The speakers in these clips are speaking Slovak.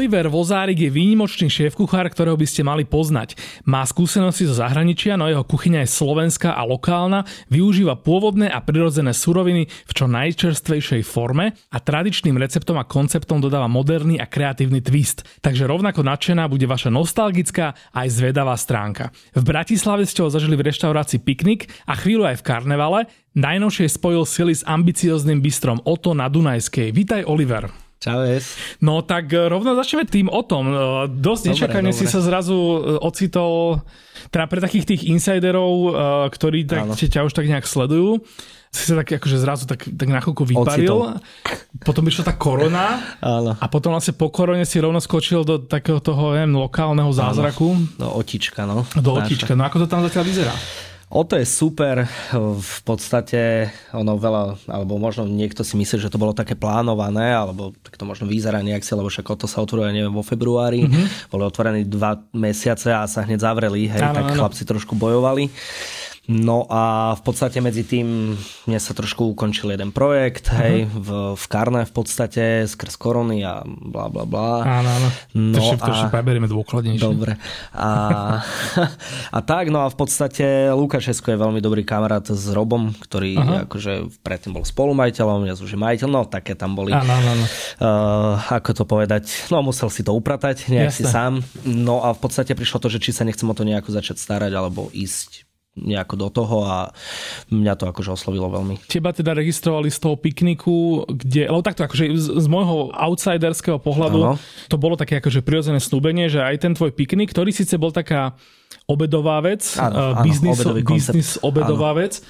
Oliver Vozárik je výnimočný šéf-kuchár, ktorého by ste mali poznať. Má skúsenosti zo zahraničia, no jeho kuchyňa je slovenská a lokálna, využíva pôvodné a prirodzené suroviny v čo najčerstvejšej forme a tradičným receptom a konceptom dodáva moderný a kreatívny twist. Takže rovnako nadšená bude vaša nostalgická aj zvedavá stránka. V Bratislave ste ho zažili v reštaurácii Piknik a chvíľu aj v karnevale. Najnovšie spojil sily s ambiciozným bystrom Oto na Dunajskej. Vítaj Oliver. Čaves. No tak e, rovno začneme tým o tom. E, dosť nečakane si sa zrazu e, ocitol, teda pre takých tých insiderov, ktorí tak, ťa už tak nejak sledujú, si sa tak akože zrazu tak, tak na chvíľku vyparil. Ocitol. Potom išla tá korona Áno. a potom vlastne po korone si rovno skočil do takého toho, neviem, lokálneho zázraku. Áno. Do otička, no. Do otička. No ako to tam zatiaľ vyzerá? O to je super, v podstate ono veľa, alebo možno niekto si myslí, že to bolo také plánované, alebo tak to možno vyzerá nejak si, lebo však o to sa otvorilo, neviem, vo februári, mm-hmm. boli otvorení dva mesiace a sa hneď zavreli, hej, ano, tak ano. chlapci trošku bojovali. No a v podstate medzi tým mne sa trošku ukončil jeden projekt, uh-huh. hej, v, v Karne v podstate, skrz korony a bla bla bla. Áno, áno. No to a... preberieme dôkladnejšie. Dobre. A, a tak, no a v podstate Lukášesko je veľmi dobrý kamarát s Robom, ktorý uh-huh. akože predtým bol spolumajiteľom, ja už je majiteľ, no také tam boli. Áno, áno, áno. Uh, ako to povedať, no musel si to upratať nejak Jasne. si sám. No a v podstate prišlo to, že či sa nechcem o to nejako začať starať, alebo ísť nejako do toho a mňa to akože oslovilo veľmi. Teba teda registrovali z toho pikniku, kde, lebo takto akože z, z môjho outsiderského pohľadu ano. to bolo také akože prirodzené snúbenie, že aj ten tvoj piknik, ktorý síce bol taká obedová vec, uh, biznis, obedový biznis obedová ano. vec,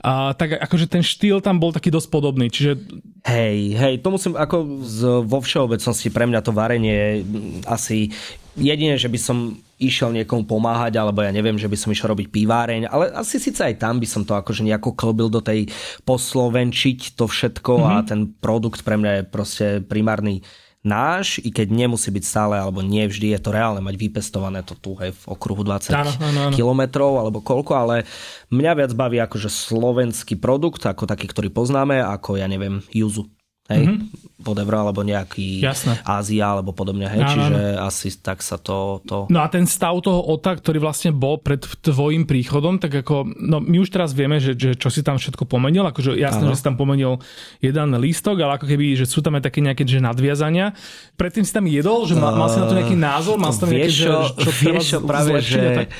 a, tak akože ten štýl tam bol taký dosť podobný, čiže... Hej, hej, to musím ako z, vo všeobecnosti pre mňa to varenie asi jedine, že by som išiel niekomu pomáhať, alebo ja neviem, že by som išiel robiť piváreň, ale asi síce aj tam by som to akože nejako klbil do tej poslovenčiť to všetko mm-hmm. a mhm. ten produkt pre mňa je proste primárny náš, i keď nemusí byť stále, alebo nie vždy je to reálne mať vypestované to tu hej, v okruhu 20 ano, ano, ano. kilometrov alebo koľko, ale mňa viac baví akože slovenský produkt, ako taký, ktorý poznáme, ako ja neviem, juzu. Hej, mm-hmm. whatever, alebo nejaký Jasné. Ázia, alebo podobne, hej, no, čiže no. asi tak sa to, to... No a ten stav toho OTA, ktorý vlastne bol pred tvojim príchodom, tak ako, no my už teraz vieme, že, že čo si tam všetko pomenil, akože jasné, ano. že si tam pomenil jeden lístok, ale ako keby, že sú tam aj také nejaké že nadviazania. Predtým si tam jedol, že mal, mal si na to nejaký názor, mal si tam nejaké, že, čo, čo práve, že...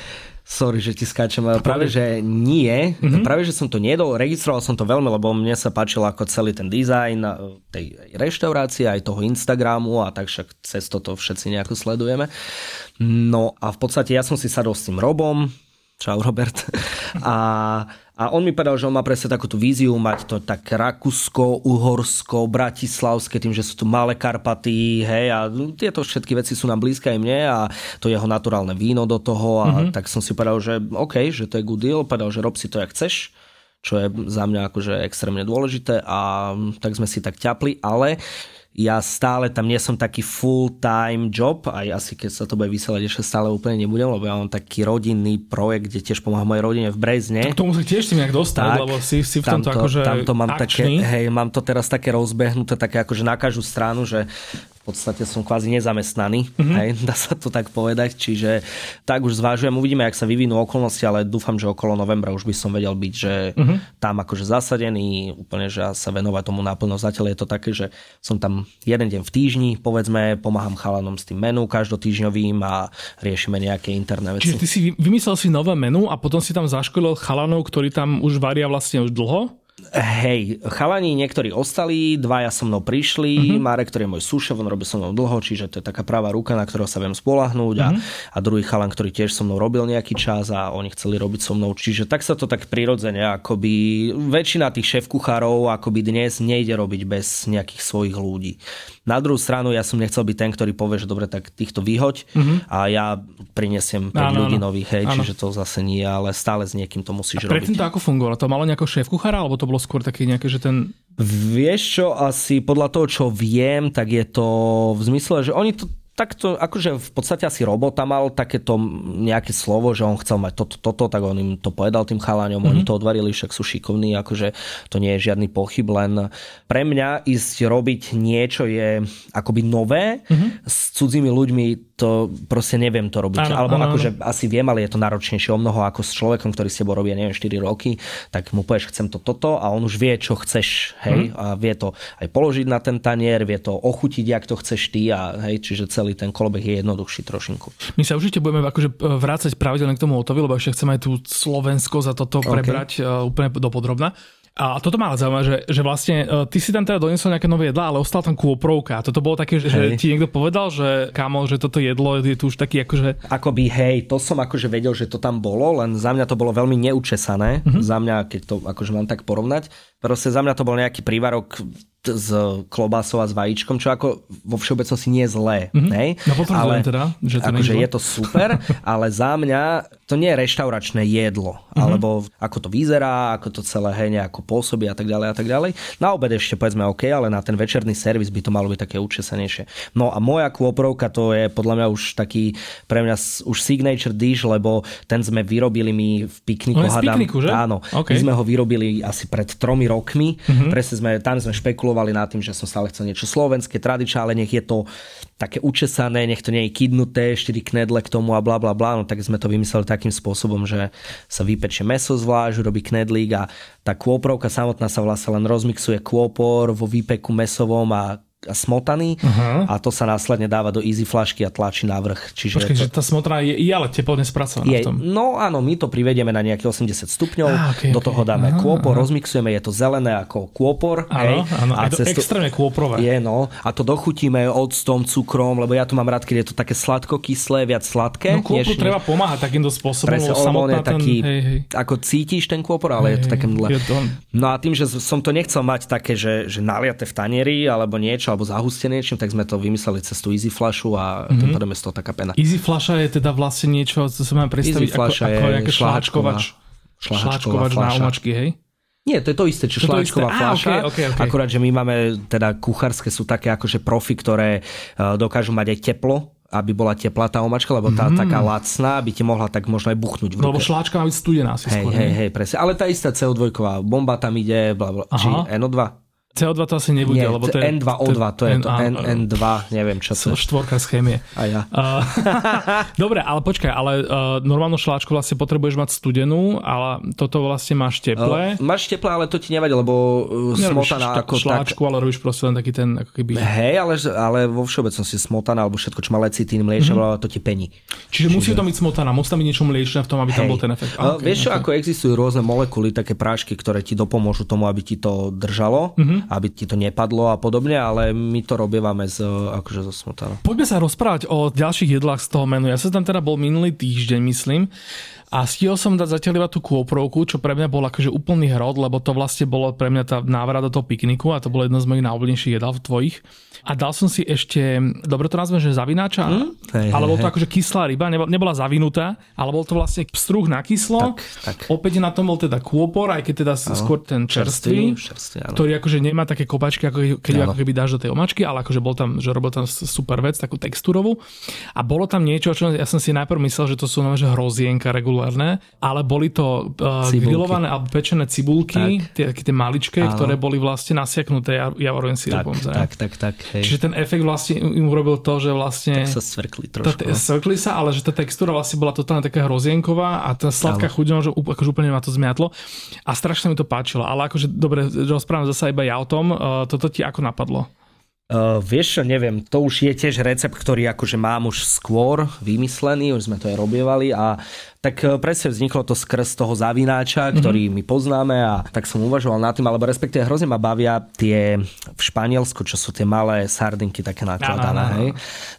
Sorry, že ti skáčem, ale práve, že nie. Mm-hmm. Práve, že som to nedol, registroval som to veľmi, lebo mne sa páčil ako celý ten dizajn tej reštaurácie, aj toho Instagramu a tak však cez toto všetci nejako sledujeme. No a v podstate ja som si sadol s tým Robom, čau Robert, a a on mi povedal, že on má presne takúto víziu mať to tak Rakúsko, Uhorsko, Bratislavské, tým, že sú tu malé Karpaty, hej, a tieto všetky veci sú nám blízke aj mne a to jeho naturálne víno do toho a mm-hmm. tak som si povedal, že OK, že to je good deal, povedal, že rob si to, jak chceš čo je za mňa akože extrémne dôležité a tak sme si tak ťapli, ale ja stále tam nie som taký full-time job, aj asi keď sa to bude vysielať, ešte stále úplne nebudem, lebo ja mám taký rodinný projekt, kde tiež pomáham mojej rodine v Brezne. Tak tomu sa tiež si nejak dostať, tak, lebo si, si v tomto tamto, akože tamto mám akčný. také, hej, mám to teraz také rozbehnuté, také akože na každú stranu, že podstate som kvázi nezamestnaný, mm-hmm. hej, dá sa to tak povedať, čiže tak už zvážujem, uvidíme, ak sa vyvinú okolnosti, ale dúfam, že okolo novembra už by som vedel byť, že mm-hmm. tam akože zasadený, úplne, že sa venovať tomu naplno. Zatiaľ je to také, že som tam jeden deň v týždni, povedzme, pomáham chalanom s tým menu každotýžňovým a riešime nejaké interné veci. Čiže ty si vymyslel si nové menu a potom si tam zaškolil chalanov, ktorí tam už varia vlastne už dlho? Hej, chalani niektorí ostali, dvaja so mnou prišli, uh-huh. Marek, ktorý je môj sušev, on robil so mnou dlho, čiže to je taká pravá ruka, na ktorého sa viem spolahnúť uh-huh. a, mhm. a druhý chalan, ktorý tiež so mnou robil nejaký čas a oni chceli robiť so mnou, čiže tak sa to tak prirodzene, akoby väčšina tých šéf kuchárov akoby dnes nejde robiť bez nejakých svojich ľudí. Na druhú stranu ja som nechcel byť ten, ktorý povie, že dobre, tak týchto vyhoď uh-huh. a ja prinesiem 5 ľudí áno. nových, hej, áno. čiže to zase nie, ale stále s niekým to musíš a robiť. to ako fungovalo? To malo nejako šéf kuchára, alebo to bolo skôr taký nejaké, že ten... Vieš čo, asi podľa toho, čo viem, tak je to v zmysle, že oni to tak to akože v podstate asi robota mal takéto nejaké slovo, že on chcel mať toto, toto, tak on im to povedal tým chaláňom, mm-hmm. oni mhm. to odvarili, však sú šikovní, akože to nie je žiadny pochyb, len pre mňa ísť robiť niečo je akoby nové mm-hmm. s cudzími ľuďmi, to proste neviem to robiť. Ano, Alebo ano, akože asi viem, ale je to náročnejšie o mnoho ako s človekom, ktorý s tebou robí, neviem, 4 roky, tak mu povieš, chcem to toto a on už vie, čo chceš, hej, mm. a vie to aj položiť na ten tanier, vie to ochutiť, jak to chceš ty a hej, čiže celý ten kolobeh je jednoduchší trošinku. My sa určite budeme akože e, vrácať pravidelne k tomu Otovi, lebo ešte chceme aj tú Slovensko za toto prebrať okay. úplne dopodrobná. A toto ma ale zaujíma, že, že vlastne uh, ty si tam teda doniesol nejaké nové jedlá, ale ostal tam kôprovka. Toto bolo také, že, že ti niekto povedal, že kámo, že toto jedlo je tu už taký akože... Akoby hej, to som akože vedel, že to tam bolo, len za mňa to bolo veľmi neučesané. Mm-hmm. Za mňa, keď to akože mám tak porovnať. Proste za mňa to bol nejaký prívarok s klobásou a s vajíčkom, čo ako vo všeobecnosti nie je zlé. Mm-hmm. Nej? No ale teda, že to akože je to super, ale za mňa to nie je reštauračné jedlo, mm-hmm. alebo ako to vyzerá, ako to celé hej, nejako pôsobí a tak ďalej a tak ďalej. Na obed ešte povedzme OK, ale na ten večerný servis by to malo byť také učesanejšie. No a moja kôprovka to je podľa mňa už taký pre mňa už signature dish, lebo ten sme vyrobili my v pikniku. No, hádam, pikniku, že? Áno, okay. my sme ho vyrobili asi pred tromi rokmi. Mm-hmm. Presne sme, tam sme špekulovali nad tým, že som stále chcel niečo slovenské, tradičné, ale nech je to také učesané, nech to nie je kydnuté, 4 knedle k tomu a bla bla bla. No tak sme to vymysleli tak takým spôsobom, že sa vypečie meso zvlášť, robí knedlík a tá kôprovka samotná sa vlastne len rozmixuje kôpor vo výpeku mesovom a smotaný uh-huh. a to sa následne dáva do easy flašky a tlačí na vrch. Čiže Počkej, to... že tá smotana je, je ale teplne spracovaná je, v tom. No áno, my to privedieme na nejakých 80 stupňov, ah, okay, do toho dáme uh-huh, kôpor, uh-huh. rozmixujeme, je to zelené ako kôpor. Áno, áno, a je to extrémne kôprové. Je, no. A to dochutíme octom, cukrom, lebo ja tu mám rád, keď je to také sladko-kyslé, viac sladké. No kôpor než, treba pomáhať takýmto spôsobom. Presne, on je taký, ten, hej, hej. ako cítiš ten kôpor, ale hej, je to také mle. To... No a tým, že som to nechcel mať také, že, že naliate v tanieri alebo niečo, alebo zahustené niečím, tak sme to vymysleli cez tú Easy Flashu a mm-hmm. tým pádom je z toho taká pena. Easy Flasha je teda vlastne niečo, co sa mám predstaviť ako, ako nejaké šláčkovač, šláčkovač na omačky, hej? Nie, to je to isté, čo šláčková fľaša. Okay, okay, okay. Akurát, že my máme, teda kuchárske sú také akože profi, ktoré uh, dokážu mať aj teplo, aby bola teplá tá omačka, lebo tá mm. taká lacná by ti mohla tak možno aj buchnúť v ruke. Lebo šláčka má byť studená asi hej, skôr. Hej, hej, presne. Ale tá istá CO2 bomba tam ide, bla, bla, či NO2. CO2 to asi nebude, Nie, lebo to je... N2O2, to je to, N, N2, neviem čo to je. Štvorka z chémie. A ja. Uh, dobre, ale počkaj, ale uh, normálnu šláčku vlastne potrebuješ mať studenú, ale toto vlastne máš teplé. Uh, máš teplé, ale to ti nevadí, lebo uh, smotaná ako šláčku, tak... ale robíš proste len taký ten ako keby... Hej, ale, ale vo všeobecnosti smotaná, alebo všetko, čo má lecitín, mliečne, mm-hmm. to ti pení. Čiže, Čiže musí to byť smotaná, musí tam byť niečo mliečne v tom, aby Hej. tam bol ten efekt. Uh, okay, vieš okay. ako existujú rôzne molekuly, také prášky, ktoré ti dopomôžu tomu, aby ti to držalo, mm-hmm. Aby ti to nepadlo padlo a podobne, ale my to robievame z, akože zo smotana. Poďme sa rozprávať o ďalších jedlách z toho menu. Ja som tam teda bol minulý týždeň, myslím. A stihol som dať zatiaľ iba tú kôprovku, čo pre mňa bol akože úplný hrod, lebo to vlastne bolo pre mňa tá návrat do toho pikniku a to bolo jedno z mojich najobľúbenejších jedál v tvojich. A dal som si ešte, dobre to nazvem, že zavináča, mm? hey, ale bol to akože kyslá ryba, nebola zavinutá, ale bol to vlastne struh na kyslo. Tak, tak. Opäť na tom bol teda kôpor, aj keď teda ano, skôr ten čerstvý, čerstvý, ktorý akože nemá také kopačky, ako keď ako keby dáš do tej omačky, ale akože bol tam, že robil tam super vec, takú textúrovú. A bolo tam niečo, čo ja som si najprv myslel, že to sú že hrozienka regulárne, ale boli to uh, grillované alebo pečené cibulky, tie, tie maličké, ano. ktoré boli vlastne nasiaknuté javorovým syrupom. Tak, tak, tak, tak Hej. Čiže ten efekt vlastne im urobil to, že vlastne... Tak sa svrkli trošku. Tá, svrkli sa, ale že tá textúra vlastne bola totálne taká hrozienková a tá sladká chuť, že akože úplne ma to zmiatlo. A strašne mi to páčilo. Ale akože, dobre, rozprávam zase iba ja o tom. Uh, toto ti ako napadlo? Uh, vieš čo, neviem, to už je tiež recept, ktorý akože mám už skôr vymyslený, už sme to aj robievali a tak uh, presne vzniklo to skrz toho zavináča, mhm. ktorý mm-hmm. my poznáme a tak som uvažoval nad tým, alebo respektíve hrozne ma bavia tie v Španielsku, čo sú tie malé sardinky také nakladané, hej.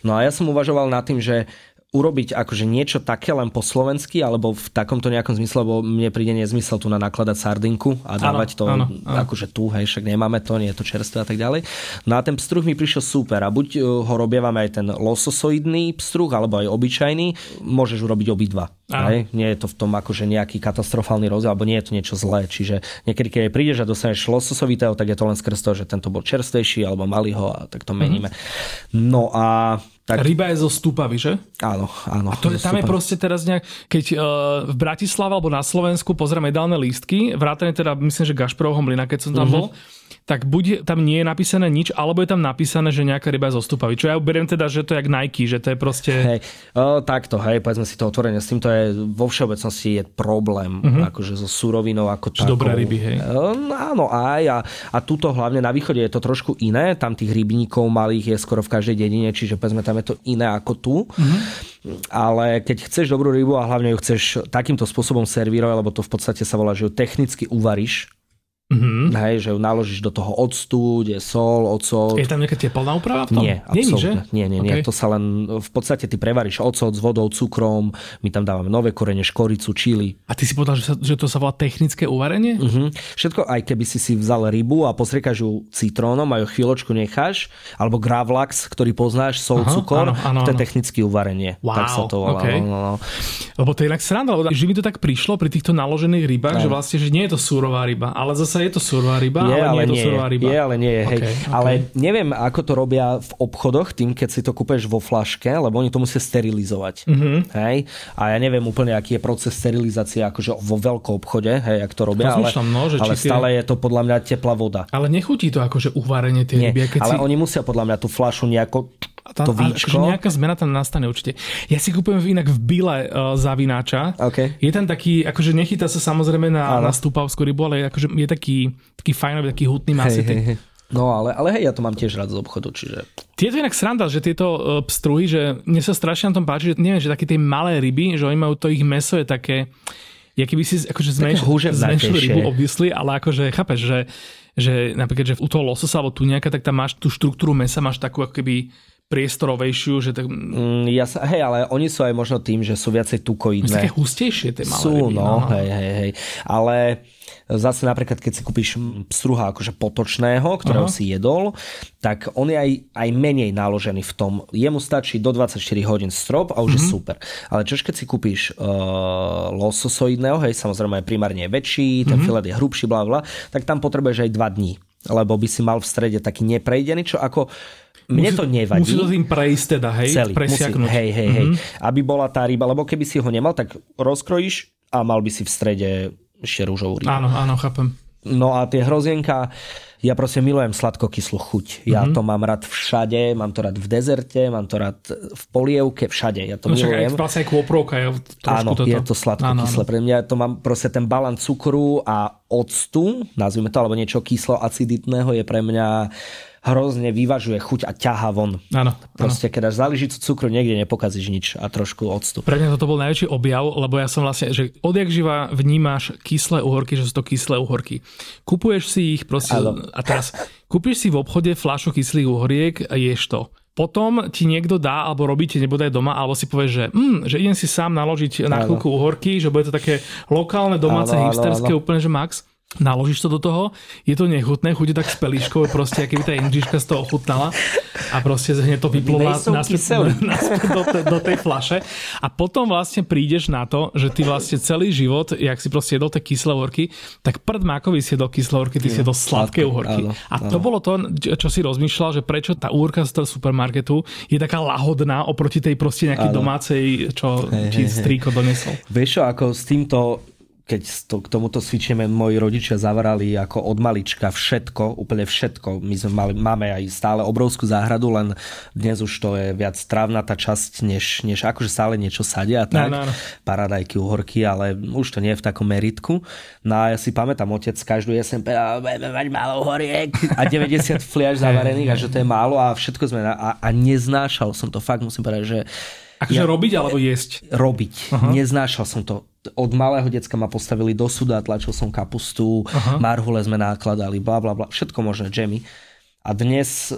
No a ja som uvažoval nad tým, že urobiť akože niečo také len po slovensky, alebo v takomto nejakom zmysle, lebo mne príde nezmysel tu na nakladať sardinku a dávať ano, to ano, ano. akože tu, hej, však nemáme to, nie je to čerstvé a tak ďalej. No a ten pstruh mi prišiel super a buď uh, ho robievame aj ten lososoidný pstruh, alebo aj obyčajný, môžeš urobiť obidva. Hej? Nie je to v tom akože nejaký katastrofálny rozdiel, alebo nie je to niečo zlé. Čiže niekedy, keď prídeš a dostaneš lososovitého, tak je to len skrz toho, že tento bol čerstvejší, alebo mali ho a tak to meníme. Mm-hmm. No a tak... Ryba je zo Stupavy, že? Áno, áno. A to je, tam je proste teraz nejak, keď uh, v Bratislave alebo na Slovensku pozrieme jedálne lístky, vrátane teda myslím, že Gašprovho mlyna, keď som tam uh-huh. bol, tak buď tam nie je napísané nič, alebo je tam napísané, že nejaká ryba je zostupavý. Čo ja beriem teda, že to je jak Nike, že to je proste... Hej, o, takto, hej, povedzme si to otvorene, s týmto je vo všeobecnosti je problém, uh-huh. akože so surovinou ako takou. dobré ryby, hej. O, áno, aj a, a tuto hlavne na východe je to trošku iné, tam tých rybníkov malých je skoro v každej dedine, čiže povedzme tam je to iné ako tu. Uh-huh. Ale keď chceš dobrú rybu a hlavne ju chceš takýmto spôsobom servírovať, lebo to v podstate sa volá, že ju technicky uvaríš, Mm-hmm. Hej, že ju naložíš do toho octu, kde je sol, ocot. Je tam nejaká teplná úprava v tom? Nie, nie, že? nie, nie, nie. Okay. To sa len, v podstate ty prevaríš ocot s vodou, cukrom, my tam dávame nové korene, škoricu, čili. A ty si povedal, že, sa, že to sa volá technické uvarenie? Mm-hmm. Všetko, aj keby si si vzal rybu a posriekaš ju citrónom a ju chvíľočku necháš, alebo gravlax, ktorý poznáš, sol, Aha, cukor, áno, áno, to je technické uvarenie. Wow, tak sa to volá. Okay. No, no. Lebo to je inak sranda, lebo že mi to tak prišlo pri týchto naložených rybách, aj. že vlastne, že nie je to súrová ryba, ale zase zase je to surová ryba, je, ale, ale nie je to surová ryba. Je, ale nie je, hej. Okay, okay. Ale neviem, ako to robia v obchodoch, tým, keď si to kúpeš vo flaške, lebo oni to musia sterilizovať. Mm-hmm. Hej? A ja neviem úplne, aký je proces sterilizácie akože vo veľkom obchode, hej, ak to robia, ale, no, že ale stále je to podľa mňa teplá voda. Ale nechutí to akože uvarenie tej ryby. Keď ale si... oni musia podľa mňa tú flašu nejako tá, to víčko. Akože nejaká zmena tam nastane určite. Ja si kúpujem inak v Bile uh, zavináča. Okay. Je tam taký, akože nechytá sa samozrejme na, na stúpavskú rybu, ale akože je taký, taký fajnový, taký hutný masitý. No ale, ale hej, ja to mám tiež rád z obchodu, čiže... Tieto inak sranda, že tieto uh, pstruhy, že mne sa strašne na tom páči, že neviem, že také tie malé ryby, že oni majú to ich meso je také, ja keby si akože zmenšil rybu, obvysli, ale akože chápeš, že, že napríklad, že u toho lososa alebo tu nejaká, tak tam máš tú štruktúru mesa, máš takú ako keby priestorovejšiu, že tak... Mm, ja sa, hej, ale oni sú aj možno tým, že sú viacej tukoidné. Sú také hustejšie tie malé Sú, ryby, no, no, hej, hej, hej. Ale zase napríklad, keď si kúpiš pstruha akože potočného, ktorého Aha. si jedol, tak on je aj, aj menej naložený v tom. Jemu stačí do 24 hodín strop a už mm-hmm. je mhm. super. Ale čo keď si kúpiš uh, lososoidného, hej, samozrejme primárne je väčší, ten mm-hmm. filet je hrubší, bla, bla, tak tam potrebuješ aj 2 dní lebo by si mal v strede taký neprejdený, čo ako mne musí, to nevadí. Musí to tým prejsť teda, hej? Celý. Musí, hej, hej, hej. Mm-hmm. Aby bola tá ryba, lebo keby si ho nemal, tak rozkrojíš a mal by si v strede ešte rúžovú rybu. Áno, áno, chápem. No a tie hrozienka, ja proste milujem sladkokyslú chuť. Ja mm-hmm. to mám rád všade, mám to rád v dezerte, mám to rád v polievke, všade. Ja to no, milujem. Však vlastne aj kvoprovka je Áno, toto. je to sladkokyslé. Pre mňa to mám proste ten balans cukru a octu, nazvime to, alebo niečo kyslo aciditného je pre mňa hrozne vyvažuje chuť a ťaha von. Áno. Proste, keď dáš záležicu cukru, niekde nepokazíš nič a trošku odstup. Pre mňa toto bol najväčší objav, lebo ja som vlastne, že odjak živa vnímaš kyslé uhorky, že sú to kyslé uhorky. Kupuješ si ich proste Áno. a teraz kúpiš si v obchode fľašu kyslých uhoriek a ješ to potom ti niekto dá, alebo robíte nebodaj doma, alebo si povie, že, mm, že idem si sám naložiť na chvíľku uhorky, že bude to také lokálne, domáce, áno, hipsterské, áno, áno. úplne, že max naložíš to do toho, je to nechutné, chudí tak s pelíškou, proste, keby tá Indžiška z toho ochutnala a proste hneď to vyplo naspäť, do, do tej flaše a potom vlastne prídeš na to, že ty vlastne celý život, jak si proste jedol tie kyslé uhorky, tak prd mákovi si jedol kyslé uhorky, ty si jedol sladké uhorky. Áno, a to áno. bolo to, čo si rozmýšľal, že prečo tá úrka z toho supermarketu je taká lahodná oproti tej proste nejakej áno. domácej, čo hej, ti strýko donesol. Vieš ako s týmto keď to, k tomuto cvičíme, moji rodičia zavarali ako od malička všetko, úplne všetko. My sme mali, máme aj stále obrovskú záhradu, len dnes už to je viac trávnatá časť, než, než akože stále niečo sadia, tak, no, no, no. paradajky, uhorky, ale už to nie je v takom meritku. No a ja si pamätám, otec každú jesen budeme mať málo horiek a 90 fliaž zavarených a že to je málo a všetko sme, a, a neznášal som to, fakt musím povedať, že Akože ja, robiť alebo jesť? Robiť. Aha. Neznášal som to. Od malého decka ma postavili do suda, tlačil som kapustu, Aha. marhule sme nákladali, bla bla bla, všetko možné, džemy. A dnes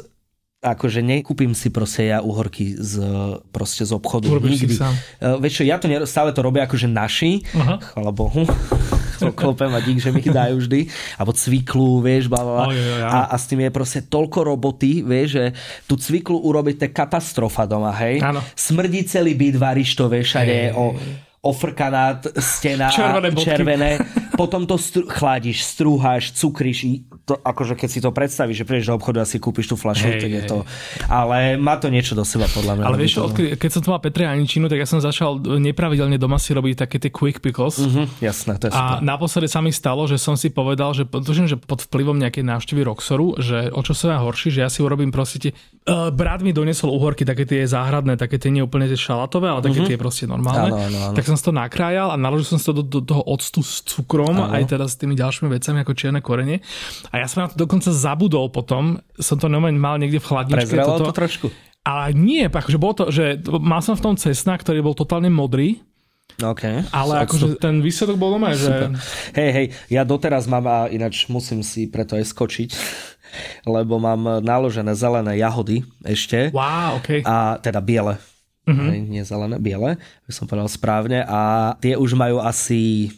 akože nekúpim si proste ja uhorky z, proste z obchodu. Urobíš Nikdy. Si sám. Uh, vieš čo, ja to stále to robia akože naši, Aha. chvala Bohu. klopem a dík, že mi ich dajú vždy. Alebo cviklu, vieš, bla, bla. Ja. a, a, s tým je proste toľko roboty, vieš, že tú cviklu urobiť, to katastrofa doma, hej. Áno. Smrdí celý byt, varíš to, vieš, hey. o ofrkaná stena červené, červené. Potom to stru- chladíš, strúhaš, cukriš. To, akože keď si to predstavíš, že prídeš do obchodu a si kúpiš tú flašu, hey, tak je to... Ale má to niečo do seba, podľa mňa. Ale vieš, to... odkedy, keď som tu mal Petre Aničinu, tak ja som začal nepravidelne doma si robiť také tie quick pickles. Uh-huh, jasné, to je super. A naposledy sa mi stalo, že som si povedal, že, tužím, že pod vplyvom nejakej návštevy Roxoru, že o čo sa horší, že ja si urobím proste tie... Uh, brat mi doniesol uhorky, také tie záhradné, také tie neúplne tie šalatové, ale také uh-huh. tie proste normálne. Áno, áno, áno. Tak som si to nakrájal a naložil som si to do, do toho octu s cukrom, ano. aj teda s tými ďalšími vecami ako čierne korene. A ja som na to dokonca zabudol potom, som to normálne mal niekde v chladničke. Prezrelo toto. to trošku? Ale nie, akože bolo to, že mal som v tom cesna, ktorý bol totálne modrý, Okay. Ale akože ten výsledok bol doma, že... Hej, hej, ja doteraz mám a ináč musím si preto aj skočiť, lebo mám naložené zelené jahody ešte. Wow, okay. A teda biele mm-hmm. nie zelené, biele, by som povedal správne. A tie už majú asi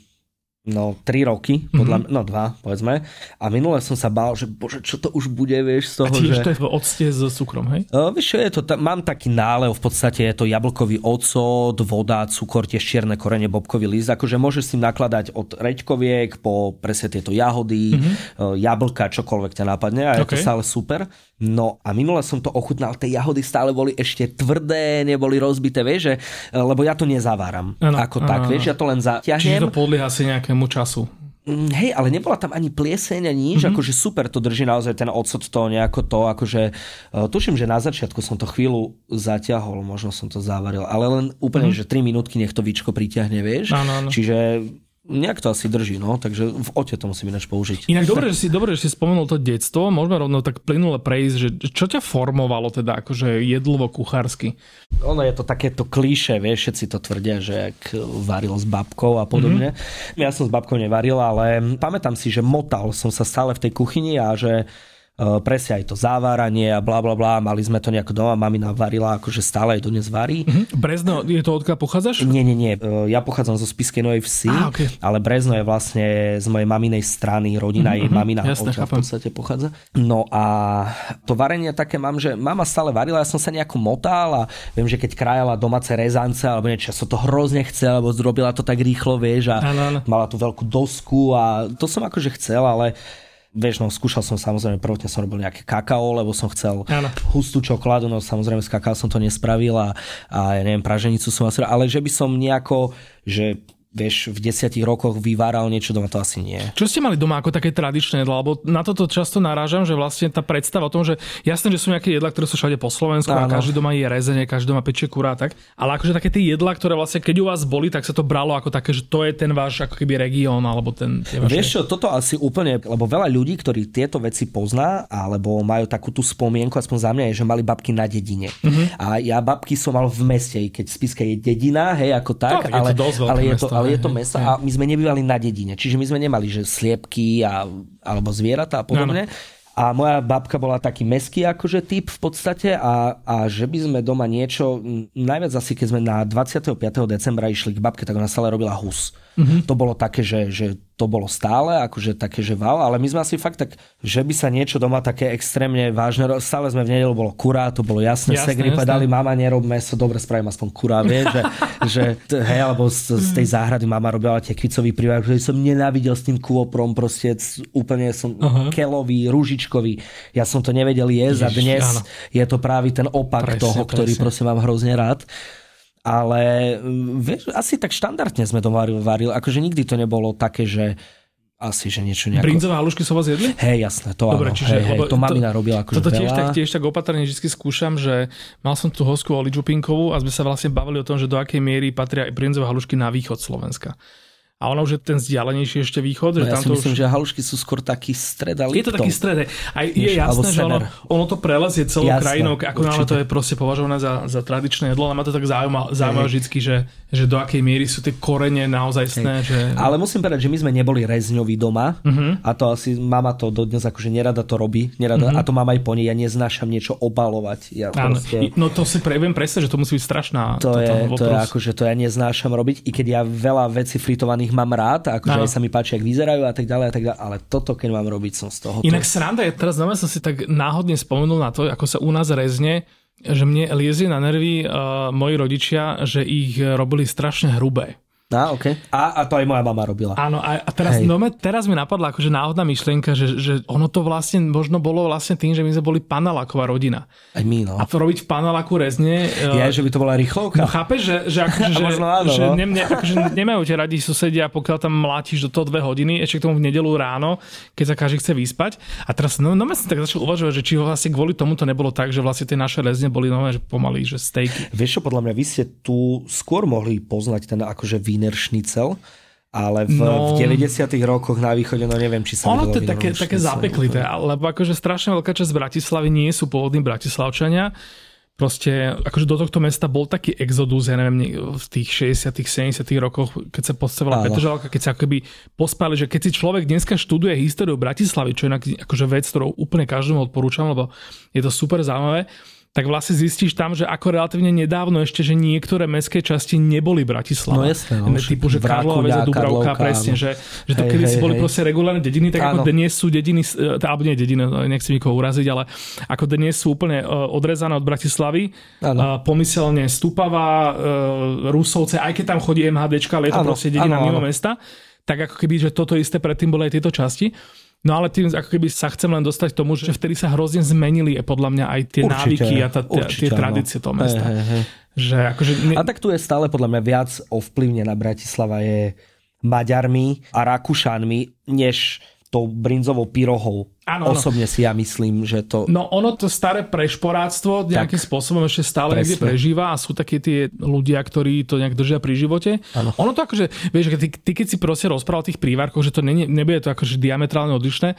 no 3 roky, podľa mm-hmm. no 2 povedzme. A minule som sa bál, že bože, čo to už bude, vieš, z toho, a tiež že... to je v octe s cukrom, hej? Uh, vieš je to, ta, mám taký nálev, v podstate je to jablkový ocot, voda, cukor, tiež čierne korene, bobkový list, akože môžeš si nakladať od reďkoviek po presne tieto jahody, mm-hmm. uh, jablka, čokoľvek ťa napadne a okay. je to stále super. No a minule som to ochutnal, tie jahody stále boli ešte tvrdé, neboli rozbité, vieš, že, lebo ja to nezaváram ano, ako ano, tak, ano. vieš, ja to len zatiahnem. Čiže to podlieha si nejakému času. Mm, hej, ale nebola tam ani plieseň, ani nič, mm-hmm. akože super to drží naozaj ten ocot to nejako to, akože uh, tuším, že na začiatku som to chvíľu zatiahol, možno som to zavaril, ale len úplne, mm-hmm. že 3 minútky nech to víčko pritiahne, vieš. Ano, ano. Čiže Nejak to asi drží, no, takže v ote to musím ináč použiť. Inak dobre, že si, dobre, že si spomenul to detstvo, môžeme rovno tak plynule prejsť, že čo ťa formovalo teda akože jedlovo kuchársky? Ono je to takéto klíše, vieš, všetci to tvrdia, že ak varil s babkou a podobne. Mm-hmm. Ja som s babkou nevaril, ale pamätám si, že motal som sa stále v tej kuchyni a že presne aj to záváranie a bla bla bla, mali sme to nejako doma, mamina varila, akože stále aj dodnes varí. Mm-hmm. Brezno, je to odkiaľ pochádzaš? Nie, nie, nie, eh, ja pochádzam zo Spiskej Novej Vsi, ah, okay. ale Brezno je vlastne z mojej maminej strany, rodina mm-hmm. jej mamina Jasne, v podstate pochádza. No a to varenie také mám, že mama stále varila, ja som sa nejako motal a viem, že keď krajala domáce rezance alebo niečo, ja som to hrozne chcel, lebo zrobila to tak rýchlo, vieš, a ano, ano. mala tú veľkú dosku a to som akože chcel, ale Vieš, no skúšal som samozrejme, prvotne som robil nejaké kakao, lebo som chcel ano. hustú čokoládu, no samozrejme s kakao som to nespravil a, a ja neviem, praženicu som asi, ale že by som nejako, že vieš, v desiatich rokoch vyváral niečo doma, to asi nie. Čo ste mali doma ako také tradičné jedlo? Lebo na toto často narážam, že vlastne tá predstava o tom, že jasné, že sú nejaké jedlá, ktoré sú všade po Slovensku Áno. a každý doma je rezenie, každý doma pečie kurá tak. Ale akože také tie jedlá, ktoré vlastne keď u vás boli, tak sa to bralo ako také, že to je ten váš ako keby región alebo ten... Vaše... Vieš čo, toto asi úplne, lebo veľa ľudí, ktorí tieto veci pozná, alebo majú takú tú spomienku, aspoň za mňa je, že mali babky na dedine. Uh-huh. A ja babky som mal v meste, keď Spiska je dedina, hej, ako tak, no, ale, je to ale, je to, ale je to meso a my sme nebývali na dedine, čiže my sme nemali, že sliepky a, alebo zvieratá a podobne. Ano. A moja babka bola taký meský akože typ v podstate a, a že by sme doma niečo, najviac asi keď sme na 25. decembra išli k babke, tak ona stále robila hus. Mm-hmm. To bolo také, že, že to bolo stále, akože také, že wow, ale my sme asi fakt tak, že by sa niečo doma také extrémne vážne, stále sme v nedelu, bolo kurá, to bolo jasné, jasné segry povedali, mama nerob meso, dobre spravím aspoň kurá, vie, že, že hej, alebo z, z tej záhrady mama robila tie kvicový prívak, že som nenávidel s tým kôprom, proste úplne som uh-huh. kelový, rúžičkový, ja som to nevedel jesť Ježiš, a dnes áno. je to práve ten opak presne, toho, ktorý presne. prosím mám hrozne rád. Ale vieš, asi tak štandardne sme to varili, akože nikdy to nebolo také, že asi, že niečo nejako... Brinzové halušky som vás jedli? Hej, jasné, to Dobre, áno. Čiže, hej, hej, to mamina to, robila akože Toto tiež tak, tiež tak opatrne vždy skúšam, že mal som tu hosku Oli Čupinkovú a sme sa vlastne bavili o tom, že do akej miery patria brinzové halušky na východ Slovenska a ono už je ten vzdialenejší ešte východ. No že ja si myslím, už... že halušky sú skôr taký stred a Je to taký stred. A je jasné, že ono, ono to prelezie celou jasné, krajinou, ako náhle to je proste považované za, za tradičné jedlo, ale ma to tak zaujíma, zaujíma vždy, že, že do akej miery sú tie korene naozaj sné. Že... Ale musím povedať, že my sme neboli rezňoví doma uh-huh. a to asi mama to dodnes akože nerada to robí, nerada, uh-huh. a to mám aj po nej, ja neznášam niečo obalovať. Ja proste... No to si previem presne, že to musí byť strašná. To, je, to je akože to ja neznášam robiť, i keď ja veľa vecí fritovaných ich mám rád, akože aj sa mi páči, ak vyzerajú a tak ďalej a tak ďalej, ale toto, keď mám robiť, som z toho. Inak sranda je, teraz znamená som si tak náhodne spomenul na to, ako sa u nás rezne, že mne liezie na nervy uh, moji rodičia, že ich robili strašne hrubé. Á, okay. a, a to aj moja mama robila. Áno, a, a teraz, no, teraz mi napadla akože náhodná myšlienka, že, že ono to vlastne možno bolo vlastne tým, že my sme boli paneláková rodina. Aj my, no. A to robiť v paneláku rezne... Ja, uh, že by to bola rýchlovka. No chápeš, že, že, akože, že, možno áno, že no. ne, ne, akože nemajú ťa radi susedia, pokiaľ tam mlátiš do toho dve hodiny, ešte k tomu v nedelu ráno, keď sa každý chce vyspať. A teraz, no, no som tak začal uvažovať, že či ho vlastne kvôli tomu to nebolo tak, že vlastne tie naše rezne boli no, že pomaly, že stejky. Vieš čo, podľa mňa vy ste tu skôr mohli poznať ten akože Wiener Schnitzel, ale v, no, v 90 rokoch na východe, no neviem, či sa Ono to je také, také zapeklité, lebo akože strašne veľká časť Bratislavy nie sú pôvodní Bratislavčania. Proste, akože do tohto mesta bol taký exodus, ja neviem, v tých 60 70 rokoch, keď sa postavila Petržalka, keď sa akoby pospali, že keď si človek dneska študuje históriu Bratislavy, čo je akože vec, ktorou úplne každému odporúčam, lebo je to super zaujímavé, tak vlastne zistíš tam, že ako relatívne nedávno ešte, že niektoré mestské časti neboli Bratislava. No jasné. No, typu, že Karlova Veza, Dubravka, presne, že, že to kedy si boli proste regulárne dediny, tak áno. ako dnes sú dediny, e, alebo nie dediny, no, nechcem nikoho uraziť, ale ako dnes sú úplne e, odrezané od Bratislavy, áno. pomyselne Stupava, e, Rusovce, aj keď tam chodí MHDčka, ale je to áno, proste dedina áno, mimo áno. mesta, tak ako keby, že toto isté predtým boli aj tieto časti. No ale tým, ako keby sa chcem len dostať k tomu, že vtedy sa hrozne zmenili podľa mňa aj tie určite, návyky a tá, určite, tie tradície toho mesta. Hey, hey, hey. Že akože... Ne... A tak tu je stále podľa mňa viac ovplyvnená Bratislava je Maďarmi a Rakúšanmi, než tou brinzovou pyrohou. Áno, Osobne si ja myslím, že to... No ono to staré prešporáctvo nejakým tak, spôsobom ešte stále presne. niekde prežíva a sú takí tí ľudia, ktorí to nejak držia pri živote. Ano. Ono to akože, vieš, ty, ty keď si proste rozprával o tých prívárkoch, že to nie, nebude to akože diametrálne odlišné,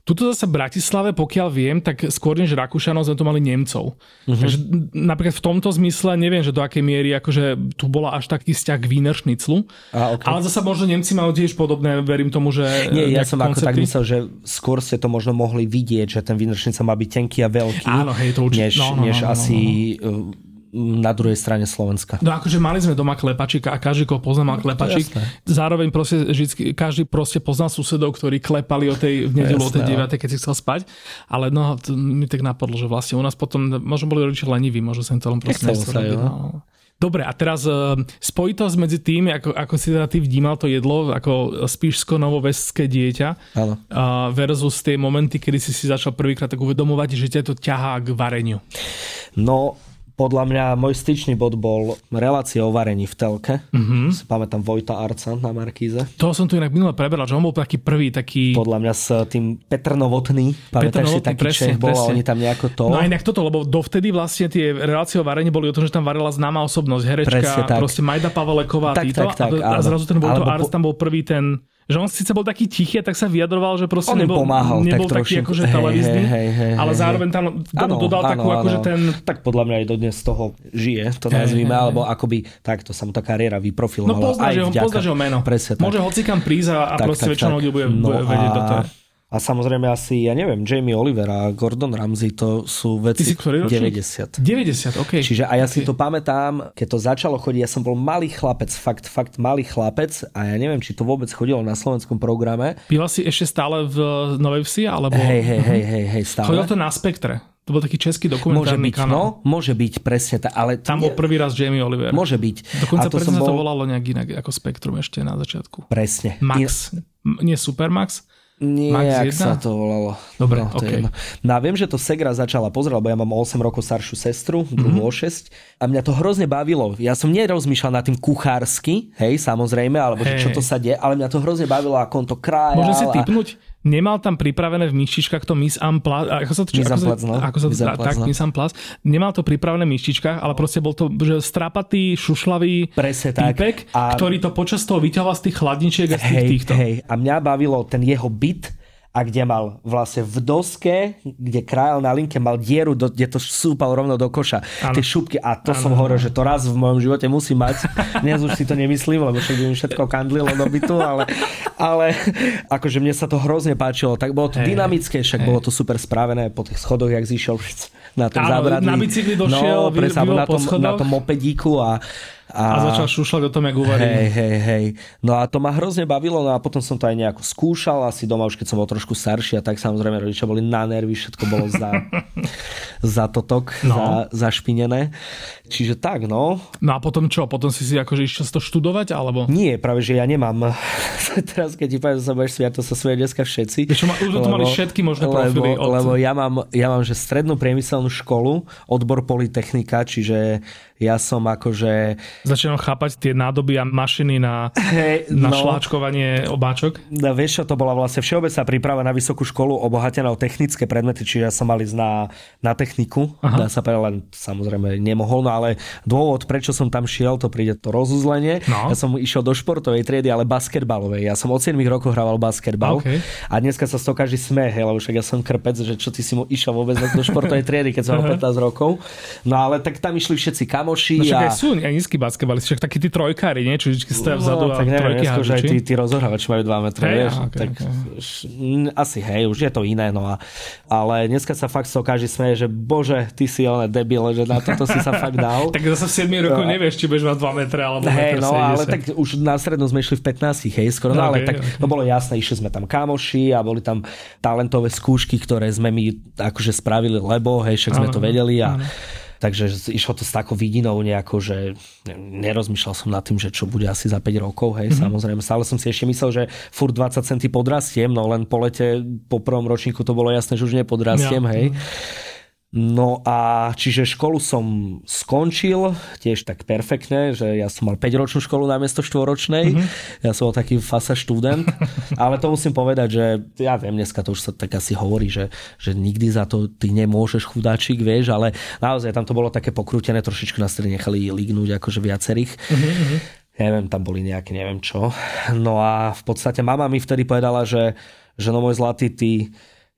Tuto zase v Bratislave, pokiaľ viem, tak skôr než Rakúšanov sme tu mali Nemcov. Uh-huh. Takže napríklad v tomto zmysle neviem, že do akej miery akože tu bola až taký vzťah k Wiener Schnitzel. A, okay. Ale zase možno Nemci majú tiež podobné, verím tomu, že... Nie, ja som koncepty. ako tak myslel, že skôr ste to možno mohli vidieť, že ten Wiener Schnitzel má byť tenký a veľký. Áno, hej, to určite. Než, no, no, než no, no, asi no, no na druhej strane Slovenska. No akože mali sme doma klepačíka a každý, koho poznal, mal no, klepačík. Zároveň proste vždy, každý proste poznal susedov, ktorí klepali o tej v nedelu o tej 9, no. keď si chcel spať. Ale no, to mi tak napadlo, že vlastne u nás potom, možno boli rodičia leniví, možno sa im to len proste sa, no. Dobre, a teraz uh, spojitosť medzi tým, ako, ako si teda ty vnímal to jedlo, ako spíšsko novovestské dieťa uh, versus tie momenty, kedy si si začal prvýkrát tak uvedomovať, že ťa to ťahá k vareniu. No, podľa mňa môj styčný bod bol relácia o varení v telke. Mm-hmm. Si pamätám Vojta Arca na Markíze. To som tu inak minule preberal, že on bol taký prvý, taký... Podľa mňa s tým Petr Novotný. Pamätáš si taký presne, Čech bol presne. a oni tam nejako to... No inak toto, lebo dovtedy vlastne tie relácie o varení boli o tom, že tam varila známa osobnosť, herečka, proste Majda Paveleková tak, títo. Tak, tak, a, a zrazu ten Vojto Arc tam bol prvý ten že on síce bol taký tichý, tak sa vyjadroval, že proste on nebol, pomáhal, nebol tak taký akože televízny, hej, hej, hej, ale zároveň tam ano, dodal ano, takú ano, akože ten... Tak podľa mňa aj dodnes z toho žije, to nazvíme, alebo akoby takto sa mu tá kariéra vyprofilovala. No poznáš ho, poznáš ho meno. Presne, Môže hocikam prísť a, a tak, proste väčšinou ľudí bude no vedieť do toho. A samozrejme asi, ja neviem, Jamie Oliver a Gordon Ramsay to sú veci Ty si ktorý 90. 90, ok. Čiže a ja okay. si to pamätám, keď to začalo chodiť, ja som bol malý chlapec, fakt, fakt malý chlapec a ja neviem, či to vôbec chodilo na slovenskom programe. Býval si ešte stále v Novej Vsi, alebo... Hej, hej, hej, hej, hej, stále. Chodil to na Spektre. To bol taký český dokumentárny môže byť, kanál. No, môže byť, presne. Tá, ale Tam bol prvý raz Jamie Oliver. Môže byť. Dokonca to som bol... to volalo nejak inak ako Spektrum ešte na začiatku. Presne. Max. In... Nie Supermax, Nie, jak sa to volalo. Dobre, no, okay. no a viem, že to Segra začala pozerať, lebo ja mám 8 rokov staršiu sestru, druhú mm-hmm. 6 a mňa to hrozne bavilo. Ja som nerozmýšľal nad tým kuchársky, hej, samozrejme, alebo hey. čo to sa deje, ale mňa to hrozne bavilo, ako on to krájal. Môžem si typnúť? A... Nemal tam pripravené v myštičkách to Miss Amplas, ako sa to či, ako sa, no. ako sa, Miss tak, no. Miss Amplas. Nemal to pripravené v myštičkách, ale proste bol to že strapatý, šušlavý Presne týpek. A... ktorý to počas toho vyťahoval z tých chladničiek a z tých hej, týchto. Hej, a mňa bavilo ten jeho byt, a kde mal vlastne v doske, kde krájal na linke, mal dieru, do, kde to súpal rovno do koša. Ano. Tie šupky. A to ano. som hovoril, že to raz v mojom živote musím mať. Dnes už si to nemyslím, lebo však by mi všetko kandlilo do bytu, ale, ale akože mne sa to hrozne páčilo. Tak bolo to hey, dynamické, však hey. bolo to super spravené po tých schodoch, jak zišiel na tom zábradlí. Na bicykli došiel, no, presne, na, tom, na tom mopedíku a a, a začal šušľať o tom, jak uvarí. Hej, hej, hej. No a to ma hrozne bavilo, no a potom som to aj nejako skúšal, asi doma už keď som bol trošku starší a tak samozrejme rodičia boli na nervy, všetko bolo za, za totok, no. za, zašpinené. Čiže tak, no. No a potom čo? Potom si si akože išiel to študovať, alebo? Nie, práve že ja nemám. Teraz keď ti poviem, že sa budeš sviať, to sa svoje dneska všetci. Čo ma, už lebo, to mali všetky možné lebo, profily. Od... Lebo ja mám, ja mám že strednú priemyselnú školu, odbor Politechnika, čiže ja som akože... Začínam chápať tie nádoby a mašiny na, hey, na no, šláčkovanie obáčok. No, vieš čo, to bola vlastne všeobecná príprava na vysokú školu obohatená o technické predmety, čiže ja som mal ísť na, na techniku, Aha. dá sa povedať, len samozrejme nemohol, no ale dôvod, prečo som tam šiel, to príde to rozuzlenie. No. Ja som išiel do športovej triedy, ale basketbalovej. Ja som od 7 rokov hrával basketbal okay. a dneska sa z toho každý smie, hej, lebo však ja som krpec, že čo ty si mu išiel vôbec do športovej triedy, keď som mal 15 rokov. No ale tak tam išli všetci kam kamoši. No však a... aj sú aj nízky basketbalisti, však takí tí trojkári, nie? Vždy stoja vzadu no, tak neviem, trojky že aj tí, tí rozohrávači majú 2 metre, hey, vieš. Okay, tak okay. asi hej, už je to iné, no a, ale dneska sa fakt so každý smeje, že bože, ty si oné debil, že na toto si sa fakt dal. Tak zase v 7 rokov no. nevieš, či budeš mať 2 metre alebo hey, no, ale tak už na strednú sme išli v 15, hej, skoro, no, okay, ale tak okay. to bolo jasné, išli sme tam kamoši a boli tam talentové skúšky, ktoré sme my akože spravili, lebo hej, však sme to vedeli a Takže išlo to s takou vidinou nejako, že nerozmýšľal som nad tým, že čo bude asi za 5 rokov, hej, mm-hmm. samozrejme. Stále som si ešte myslel, že furt 20 centy podrastiem, no len po lete, po prvom ročníku to bolo jasné, že už nepodrastiem, ja. hej. Mm-hmm. No a čiže školu som skončil, tiež tak perfektne, že ja som mal 5-ročnú školu namiesto 4-ročnej. Mm-hmm. Ja som bol taký fasa študent. ale to musím povedať, že ja viem, dneska to už sa tak asi hovorí, že, že nikdy za to ty nemôžeš chudáčik, vieš, ale naozaj tam to bolo také pokrútené, trošičku nás tedy nechali lignúť akože viacerých. Mm-hmm. Neviem, tam boli nejaké, neviem čo. No a v podstate mama mi vtedy povedala, že, že no môj zlatý, ty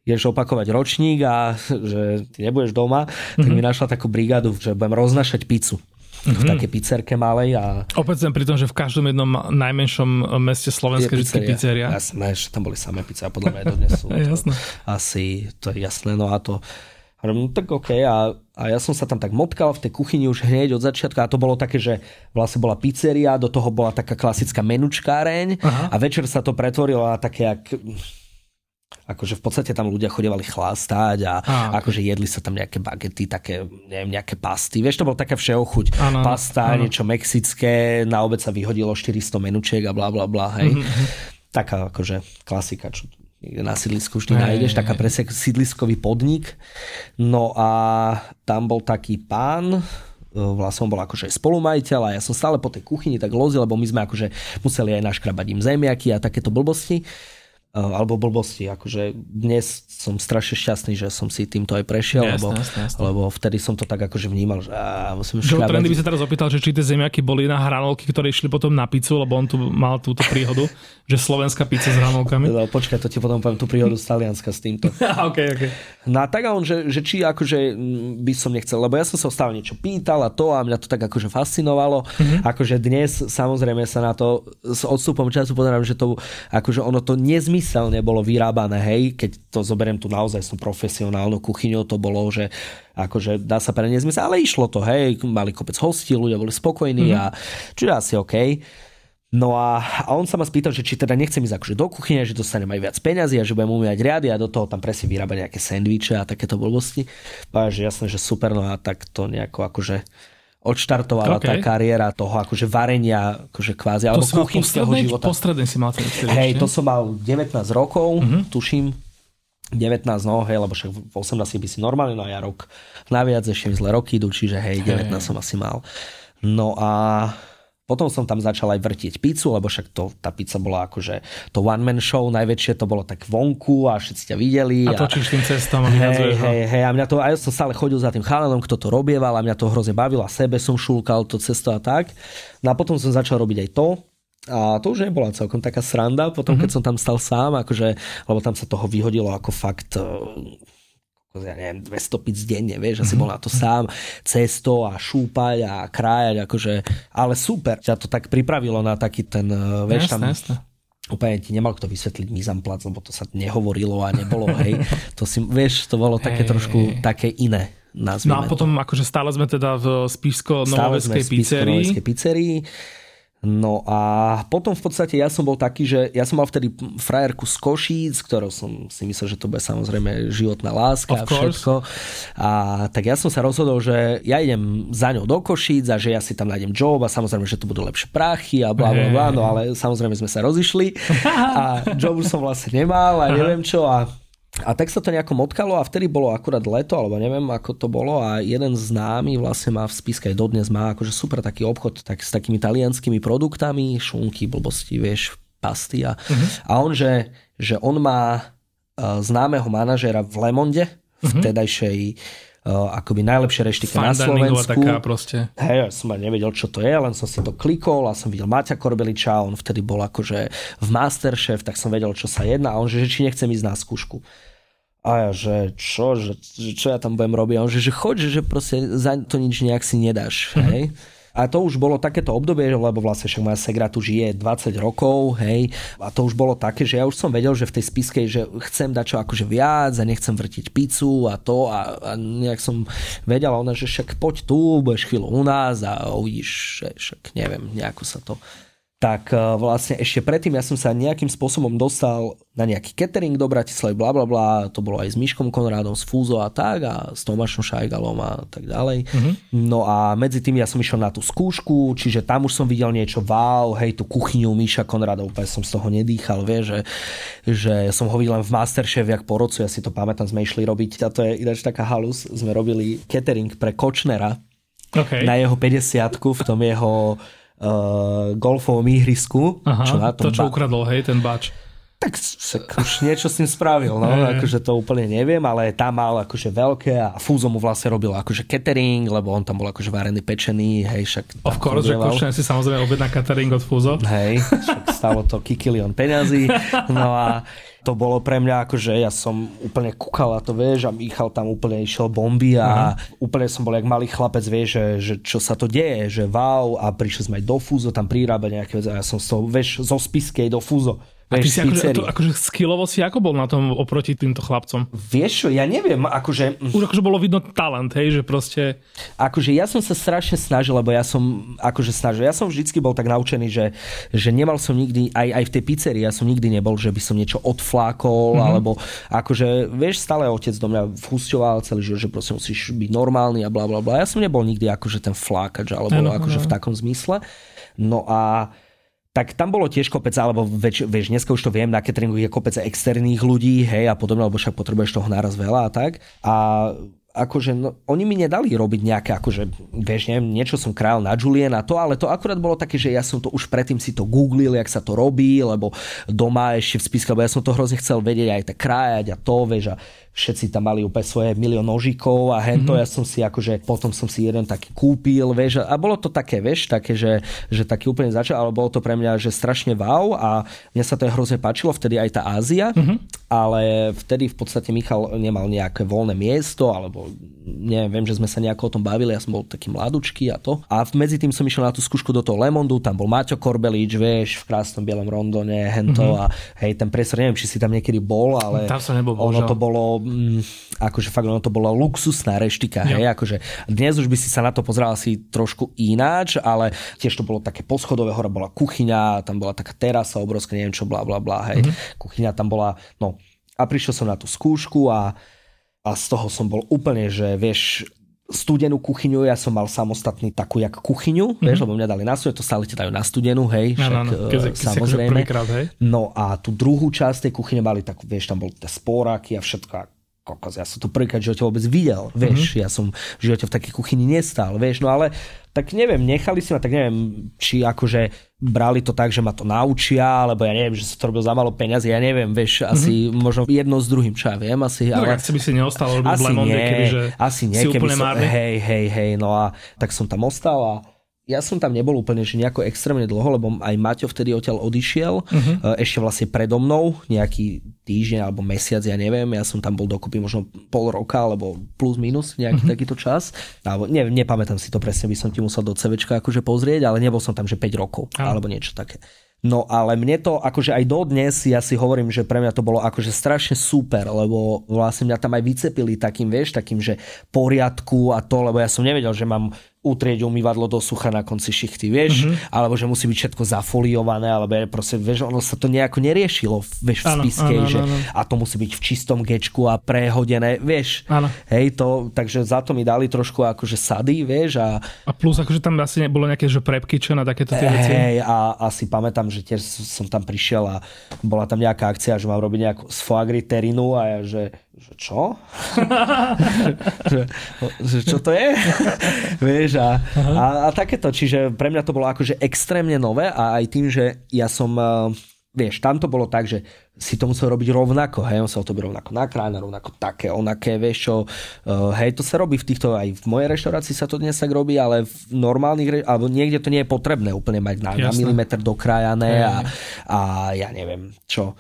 ideš opakovať ročník a že ty nebudeš doma, mm-hmm. tak mi mhm. našla takú brigádu, že budem roznašať pizzu. Mm-hmm. v mhm. takej pizzerke malej. A... Opäť pri tom, že v každom jednom najmenšom meste Slovenska je vždy pizzeria. Jasné, že tam boli samé pizze a podľa mňa dodnes sú. jasné. Asi, to je jasné. No a to, no tak OK, a, a ja som sa tam tak motkal v tej kuchyni už hneď od začiatku a to bolo také, že vlastne bola pizzeria, do toho bola taká klasická menučkáreň Aha. a večer sa to pretvorilo na také, jak akože v podstate tam ľudia chodevali chlastať a, a akože jedli sa tam nejaké bagety, také, neviem, nejaké pasty. Vieš, to bol taká všeochuť. Ano, Pasta, ano. niečo mexické, na obed sa vyhodilo 400 menučiek a bla bla bla, hej. Mm-hmm. Taká akože klasika, čo na sídlisku vždy nájdeš, taká presne sídliskový podnik. No a tam bol taký pán, e, vlastne on bol akože spolumajiteľ a ja som stále po tej kuchyni tak lozil, lebo my sme akože museli aj naškrabať im zemiaky a takéto blbosti. Eh, alebo blbosti. Akože dnes som strašne šťastný, že som si týmto aj prešiel, jasne, lebo, jasne, jasne. lebo vtedy som to tak akože vnímal, že á, musím škľabať. Trendy by sa teraz opýtal, že či tie zemiaky boli na hranolky, ktoré išli potom na pizzu, lebo on tu mal túto príhodu, že slovenská pizza s hranolkami. No, počkaj, to ti potom poviem tú príhodu z Talianska s týmto. okay, okay. No a tak a on, že, že či akože mm, by som nechcel, lebo ja som sa stále niečo pýtal a to a mňa to tak akože fascinovalo. Mm-hmm. Akože dnes samozrejme sa na to s odstupom času pozerám, že to akože ono to nezmysel nezmyselne bolo vyrábané, hej, keď to zoberiem tu naozaj som profesionálnu kuchyňou, to bolo, že akože dá sa pre nezmysel, ale išlo to, hej, mali kopec hostí, ľudia boli spokojní mm-hmm. a čiže asi OK. No a, a on sa ma spýtal, že či teda nechcem ísť akože do kuchyne, že dostanem aj viac peňazí a že budem umývať riady a do toho tam presne vyrábať nejaké sendviče a takéto blbosti. A že jasné, že super, no a tak to nejako akože odštartovala okay. tá kariéra toho akože varenia, akože kvázi, alebo kuchynského života. Postredný si mal Hej, to som mal 19 rokov, uh-huh. tuším, 19, no hej, lebo však v 18 by si normálne, no a ja rok naviac, ešte mi zle roky idú, čiže hej, 19 hey. som asi mal. No a potom som tam začal aj vrtieť pizzu, lebo však to, tá pizza bola akože to one man show, najväčšie to bolo tak vonku a všetci ťa videli. A točíš tým cestom. A hej, hej, hej, a mňa to, a ja som stále chodil za tým chalanom, kto to robieval a mňa to hrozne bavilo a sebe som šulkal to cesto a tak. No a potom som začal robiť aj to, a to už nebola celkom taká sranda, potom mm-hmm. keď som tam stal sám, akože, lebo tam sa toho vyhodilo ako fakt ja neviem, 200 pic denne, vieš, asi bol na to sám, cesto a šúpať a krájať, akože, ale super, ťa to tak pripravilo na taký ten, eh, vieš, jasne, tam, jasne. úplne ti nemal kto vysvetliť mizamplac, lebo to sa nehovorilo a nebolo, hej, to si, vieš, to bolo také hey. trošku také iné. No a potom to. akože stále sme teda v Spišsko-Novoveskej pizzerii. pizzerii No a potom v podstate ja som bol taký, že ja som mal vtedy frajerku z Košíc, ktorou som si myslel, že to bude samozrejme životná láska a všetko. A tak ja som sa rozhodol, že ja idem za ňou do Košíc a že ja si tam nájdem job a samozrejme, že to budú lepšie prachy a bla bla bla, no ale samozrejme sme sa rozišli a jobu som vlastne nemal a neviem čo a a tak sa to nejako motkalo a vtedy bolo akurát leto, alebo neviem ako to bolo a jeden z námi vlastne má v spiske aj dodnes má akože super taký obchod tak, s takými talianskými produktami, šunky, blbosti, vieš, pasty a, uh-huh. a on, že, že on má uh, známeho manažéra v Lemonde, uh-huh. vtedajšej uh, akoby najlepšie reštike na Slovensku. taká proste. Hej, ja som nevedel, čo to je, len som si to klikol a som videl Maťa Korbeliča, on vtedy bol akože v Masterchef, tak som vedel, čo sa jedná a on, že, či nechcem ísť na skúšku. A ja, že čo, že, čo ja tam budem robiť? A on, že, že choď, že, že proste za to nič nejak si nedáš, mm-hmm. A to už bolo takéto obdobie, lebo vlastne však moja segra tu žije 20 rokov, hej. A to už bolo také, že ja už som vedel, že v tej spiskej, že chcem dať čo akože viac a nechcem vrtiť pizzu a to a, a nejak som vedel, ona, že však poď tu, budeš chvíľu u nás a uvidíš, že však neviem, nejako sa to tak e, vlastne ešte predtým ja som sa nejakým spôsobom dostal na nejaký catering do Bratislavy, bla bla bla, to bolo aj s Myškom Konrádom, s Fúzo a tak a s Tomášom Šajgalom a tak ďalej. Uh-huh. No a medzi tým ja som išiel na tú skúšku, čiže tam už som videl niečo, wow, hej, tú kuchyňu Míša Konráda, úplne som z toho nedýchal, vie, že, že som ho videl len v Masterchef, jak po rocu, ja si to pamätám, sme išli robiť, a to je ináč taká halus, sme robili catering pre Kočnera okay. na jeho 50 v tom jeho uh, golfovom ihrisku. Aha, čo na tom to, čo ba- ukradol, hej, ten bač. Tak už niečo s tým spravil, no, akože to úplne neviem, ale tam mal akože veľké a Fúzo mu vlastne robil akože catering, lebo on tam bol akože varený, pečený, hej, však Of course, že si samozrejme objedná catering od Fúzo. Hej, však stalo to kikilion peňazí, no a to bolo pre mňa ako, že ja som úplne kúkal a to vieš a Michal tam úplne išiel bomby a uh-huh. úplne som bol jak malý chlapec, vieš, že, že čo sa to deje, že wow a prišli sme aj do Fúzo tam prirábať nejaké veci a ja som z toho, vieš, zo Spiskej do Fúzo a ty si akože, to, akože skillovo si ako bol na tom oproti týmto chlapcom? Vieš čo, ja neviem, akože... Už akože bolo vidno talent, hej, že proste... Akože ja som sa strašne snažil, lebo ja som akože snažil, ja som vždycky bol tak naučený, že, že nemal som nikdy, aj, aj v tej pizzerii, ja som nikdy nebol, že by som niečo odflákol, mm-hmm. alebo akože, vieš, stále otec do mňa vhusťoval celý život, že proste musíš byť normálny a bla bla bla. Ja som nebol nikdy akože ten flákač, alebo ano, akože ano. v takom zmysle. No a tak tam bolo tiež kopec, alebo väč, vieš, dneska už to viem, na cateringu je kopec externých ľudí, hej, a podobne, lebo však potrebuješ toho naraz veľa a tak. A akože no, oni mi nedali robiť nejaké, akože, vieš, neviem, niečo som král na Julien a to, ale to akurát bolo také, že ja som to už predtým si to googlil, jak sa to robí, lebo doma ešte v spiske, lebo ja som to hrozne chcel vedieť aj tak krájať a to, vieš, a všetci tam mali úplne svoje milión nožikov a hento, mm-hmm. ja som si akože, potom som si jeden taký kúpil, vieš, a bolo to také, vieš, také, že, že taký úplne začal, ale bolo to pre mňa, že strašne wow a mne sa to hrozne páčilo, vtedy aj tá Ázia, mm-hmm. ale vtedy v podstate Michal nemal nejaké voľné miesto, alebo neviem, že sme sa nejako o tom bavili, ja som bol taký mladučký a to. A medzi tým som išiel na tú skúšku do toho Lemondu, tam bol Maťo Korbelič, vieš, v krásnom bielom rondone, hento mm-hmm. a hej, ten presor, neviem, či si tam niekedy bol, ale tam sa nebol, ono to bolo mm, akože fakt ono to bola luxusná reštika, hej, akože dnes už by si sa na to pozeral asi trošku ináč, ale tiež to bolo také poschodové, hore bola kuchyňa, tam bola taká terasa obrovská, neviem čo, bla bla bla, hej, mm-hmm. kuchyňa tam bola, no a prišiel som na tú skúšku a, a z toho som bol úplne, že vieš, studenú kuchyňu, ja som mal samostatný takú jak kuchyňu, mm-hmm. vieš, lebo mňa dali na studenú, to stále ti dajú na studenú, hej, však no, no, no. Keď, keď samozrejme. Krát, hej? No a tú druhú časť tej kuchyne mali tak, vieš, tam boli tie spóraky a všetko kokos, ja som to prvýkrát v živote vôbec videl, vieš, mm-hmm. ja som v živote v takej kuchyni nestal, vieš, no ale tak neviem, nechali si ma, tak neviem, či akože brali to tak, že ma to naučia, alebo ja neviem, že sa to robil za malo peniazy, ja neviem, vieš, mm-hmm. asi možno jedno s druhým, čo ja viem, asi. No, ale... ak by si neostal robiť asi nie, keby, že asi nie, si úplne som, hej, hej, hej, no a tak som tam ostal a ja som tam nebol úplne že nejako extrémne dlho, lebo aj Maťo vtedy odtiaľ odišiel, uh-huh. ešte vlastne predo mnou, nejaký týždeň alebo mesiac, ja neviem, ja som tam bol dokopy možno pol roka, alebo plus minus nejaký uh-huh. takýto čas. Alebo ne, nepamätám si to presne, by som ti musel do CVčka akože pozrieť, ale nebol som tam že 5 rokov, uh-huh. alebo niečo také. No ale mne to, akože aj dodnes, ja si hovorím, že pre mňa to bolo akože strašne super, lebo vlastne mňa tam aj vycepili takým, vieš, takým, že poriadku a to, lebo ja som nevedel, že mám utrieť umývadlo do sucha na konci šichty, vieš, mm-hmm. alebo že musí byť všetko zafoliované, alebo proste, vieš, ono sa to nejako neriešilo, vieš, v spiske, ano, ano, že ano. a to musí byť v čistom gečku a prehodené, vieš, ano. hej, to, takže za to mi dali trošku akože sady, vieš, a... A plus akože tam asi nebolo nejaké, že prepky, čo na takéto tie veci? Hej, a asi pamätám, že tiež som tam prišiel a bola tam nejaká akcia, že mám robiť nejakú z foagry terinu a ja, že že čo? že, že čo to je? Vieš, a, a, a takéto, čiže pre mňa to bolo akože extrémne nové a aj tým, že ja som, uh, vieš, tam to bolo tak, že si to musel robiť rovnako, hej, musel to byť rovnako nakrájane, rovnako také, onaké, vieš čo, uh, hej, to sa robí v týchto, aj v mojej reštaurácii sa to dnes tak robí, ale v normálnych, alebo niekde to nie je potrebné úplne mať na, na milimeter dokrájané a, a ja neviem čo.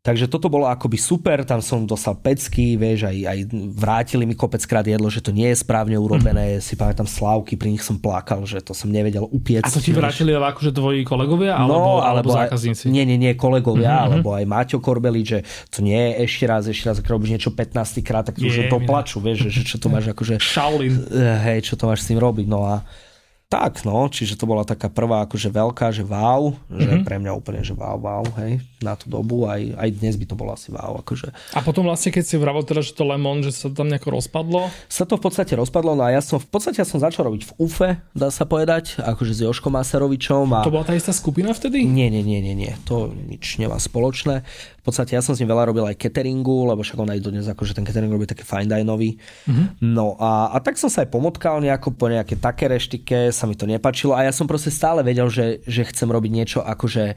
Takže toto bolo akoby super, tam som dostal pecky, vieš, aj, aj vrátili mi kopeckrát jedlo, že to nie je správne urobené, mm. si pamätám slávky, pri nich som plakal, že to som nevedel upiec. A to ti vrátili ale akože tvoji kolegovia, alebo, no, alebo, alebo zákazníci? Nie, nie, nie, kolegovia, mm-hmm. alebo aj Maťo Korbeli, že to nie je ešte raz, ešte raz, ak robíš niečo 15 krát, tak to už to plaču, vieš, že, že čo to máš akože... Shaolin. Hej, čo to máš s tým robiť, no a tak, no, čiže to bola taká prvá akože veľká, že wow, mm-hmm. že mhm. pre mňa úplne, že wow, wow, hej, na tú dobu, aj, aj dnes by to bolo asi wow, akože. A potom vlastne, keď si vravil teda, že to Lemon, že sa tam nejako rozpadlo? Sa to v podstate rozpadlo, no a ja som, v podstate ja som začal robiť v UFE, dá sa povedať, akože s Joškom Maserovičom. A... To bola tá istá skupina vtedy? Nie, nie, nie, nie, nie, to nič nemá spoločné. Podstate ja som s ním veľa robil aj cateringu, lebo však on aj dodnes akože ten catering robí také fine dineový. Mm-hmm. No a, a, tak som sa aj pomotkal nejako po nejaké také reštike, sa mi to nepačilo a ja som proste stále vedel, že, že chcem robiť niečo akože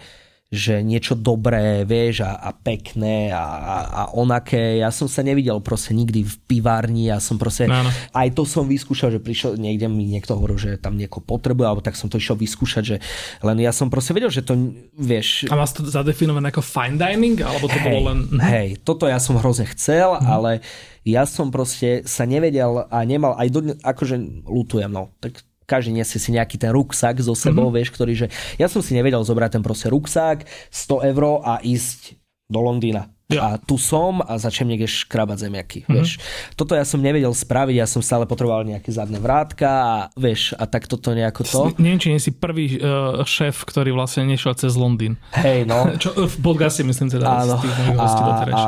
že niečo dobré, vieš, a, a pekné a, a, a onaké. Ja som sa nevidel proste nikdy v pivárni, ja som proste, no, no. aj to som vyskúšal, že prišiel, niekde mi niekto hovoril, že tam nieko potrebuje, alebo tak som to išiel vyskúšať, že len ja som proste vedel, že to, vieš... A máš to zadefinované ako fine dining, alebo to hej, bolo len... Mhm. Hej, toto ja som hrozne chcel, mm. ale ja som proste sa nevedel a nemal, aj do, akože lutujem, no, tak každý nesie si nejaký ten ruksak so sebou, mm-hmm. vieš, ktorý, že ja som si nevedel zobrať ten proste ruksak, 100 eur a ísť do Londýna. Ja. A tu som a začnem niekde škrabať zemiaky, mm-hmm. vieš. Toto ja som nevedel spraviť, ja som stále potreboval nejaké zadné vrátka a vieš, a tak toto nejako to. Neviem, či nie si prvý uh, šéf, ktorý vlastne nešiel cez Londýn. Hej, no. Čo, v podcaste myslím teda Áno. z tých a, a,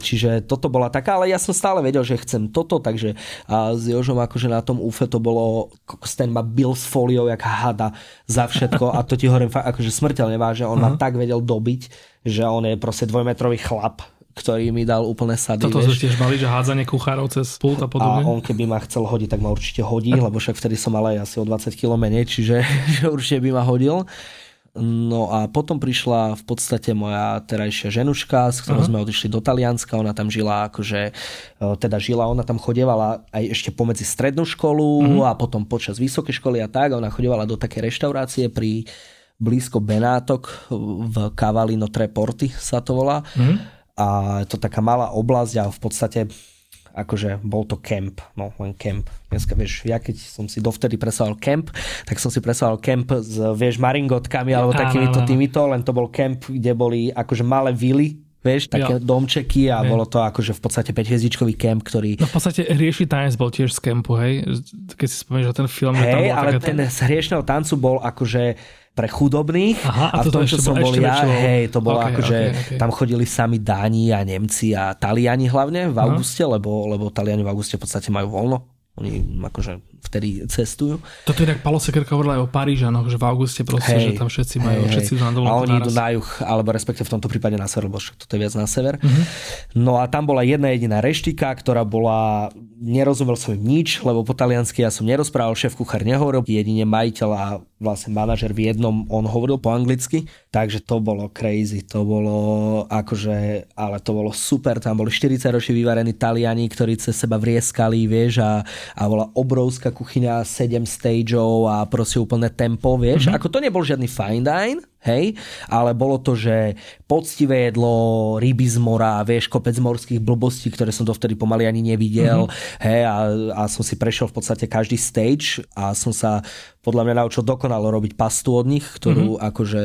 čiže toto bola taká, ale ja som stále vedel, že chcem toto, takže a s Jožom akože na tom UFE to bolo, ten ma bil s foliou jak hada za všetko a to ti hovorím fakt akože smrteľne váže, on uh-huh. ma mhm. tak vedel dobiť, že on je proste dvojmetrový chlap, ktorý mi dal úplne sady. Toto vieš. tiež mali, že hádzanie kuchárov cez pult a podobne? A on keby ma chcel hodiť, tak ma určite hodí, lebo však vtedy som mal aj asi o 20 kg menej, čiže že určite by ma hodil. No a potom prišla v podstate moja terajšia ženuška, s ktorou uh-huh. sme odišli do Talianska, ona tam žila akože, e, teda žila, ona tam chodievala aj ešte pomedzi strednú školu uh-huh. a potom počas vysokej školy a tak, ona chodievala do také reštaurácie pri blízko Benátok v Cavalino Treporti sa to volá. Mm. A je to taká malá oblasť a v podstate akože bol to kemp, no len kemp. Dneska vieš, ja keď som si dovtedy presával kemp, tak som si presával kemp s, vieš, maringotkami alebo takýmito týmito, len to bol kemp, kde boli akože malé vily, vieš, také jo. domčeky a jo. bolo to akože v podstate 5 hviezdičkový kemp, ktorý... No v podstate Hrieši tanec bol tiež z kempu, hej? Keď si spomínaš, že ten film... Hej, ale ten z Hriešného tancu bol akože pre chudobných. Aha, a, a to, to čo som bol ja, väčšou... hej, to bolo okay, akože, okay, okay. tam chodili sami Dáni a Nemci a Taliani hlavne v auguste, lebo, lebo Taliani v auguste v podstate majú voľno. Oni akože vtedy cestujú. Toto tak Palo Sekerka hovoril aj o Parížanoch, že v auguste proste, hey, že tam všetci majú, hey, všetci na A oni idú na juh, alebo respektive v tomto prípade na sever, lebo toto je viac na sever. Uh-huh. No a tam bola jedna jediná reštika, ktorá bola, nerozumel som im nič, lebo po taliansky ja som nerozprával, šéf kuchár nehovoril, jedine majiteľ a vlastne manažer v jednom, on hovoril po anglicky, takže to bolo crazy, to bolo akože, ale to bolo super, tam boli 40 ročí vyvarení Taliani, ktorí cez seba vrieskali, vieš, a, a bola obrovská kuchyňa, 7 stageov a proste úplné tempo, vieš. Mm-hmm. Ako to nebol žiadny fine dine, hej, ale bolo to, že poctivé jedlo, ryby z mora, vieš, kopec morských blbostí, ktoré som dovtedy pomaly ani nevidel, mm-hmm. hej, a, a som si prešiel v podstate každý stage a som sa podľa mňa naučil dokonalo robiť pastu od nich, ktorú mm-hmm. akože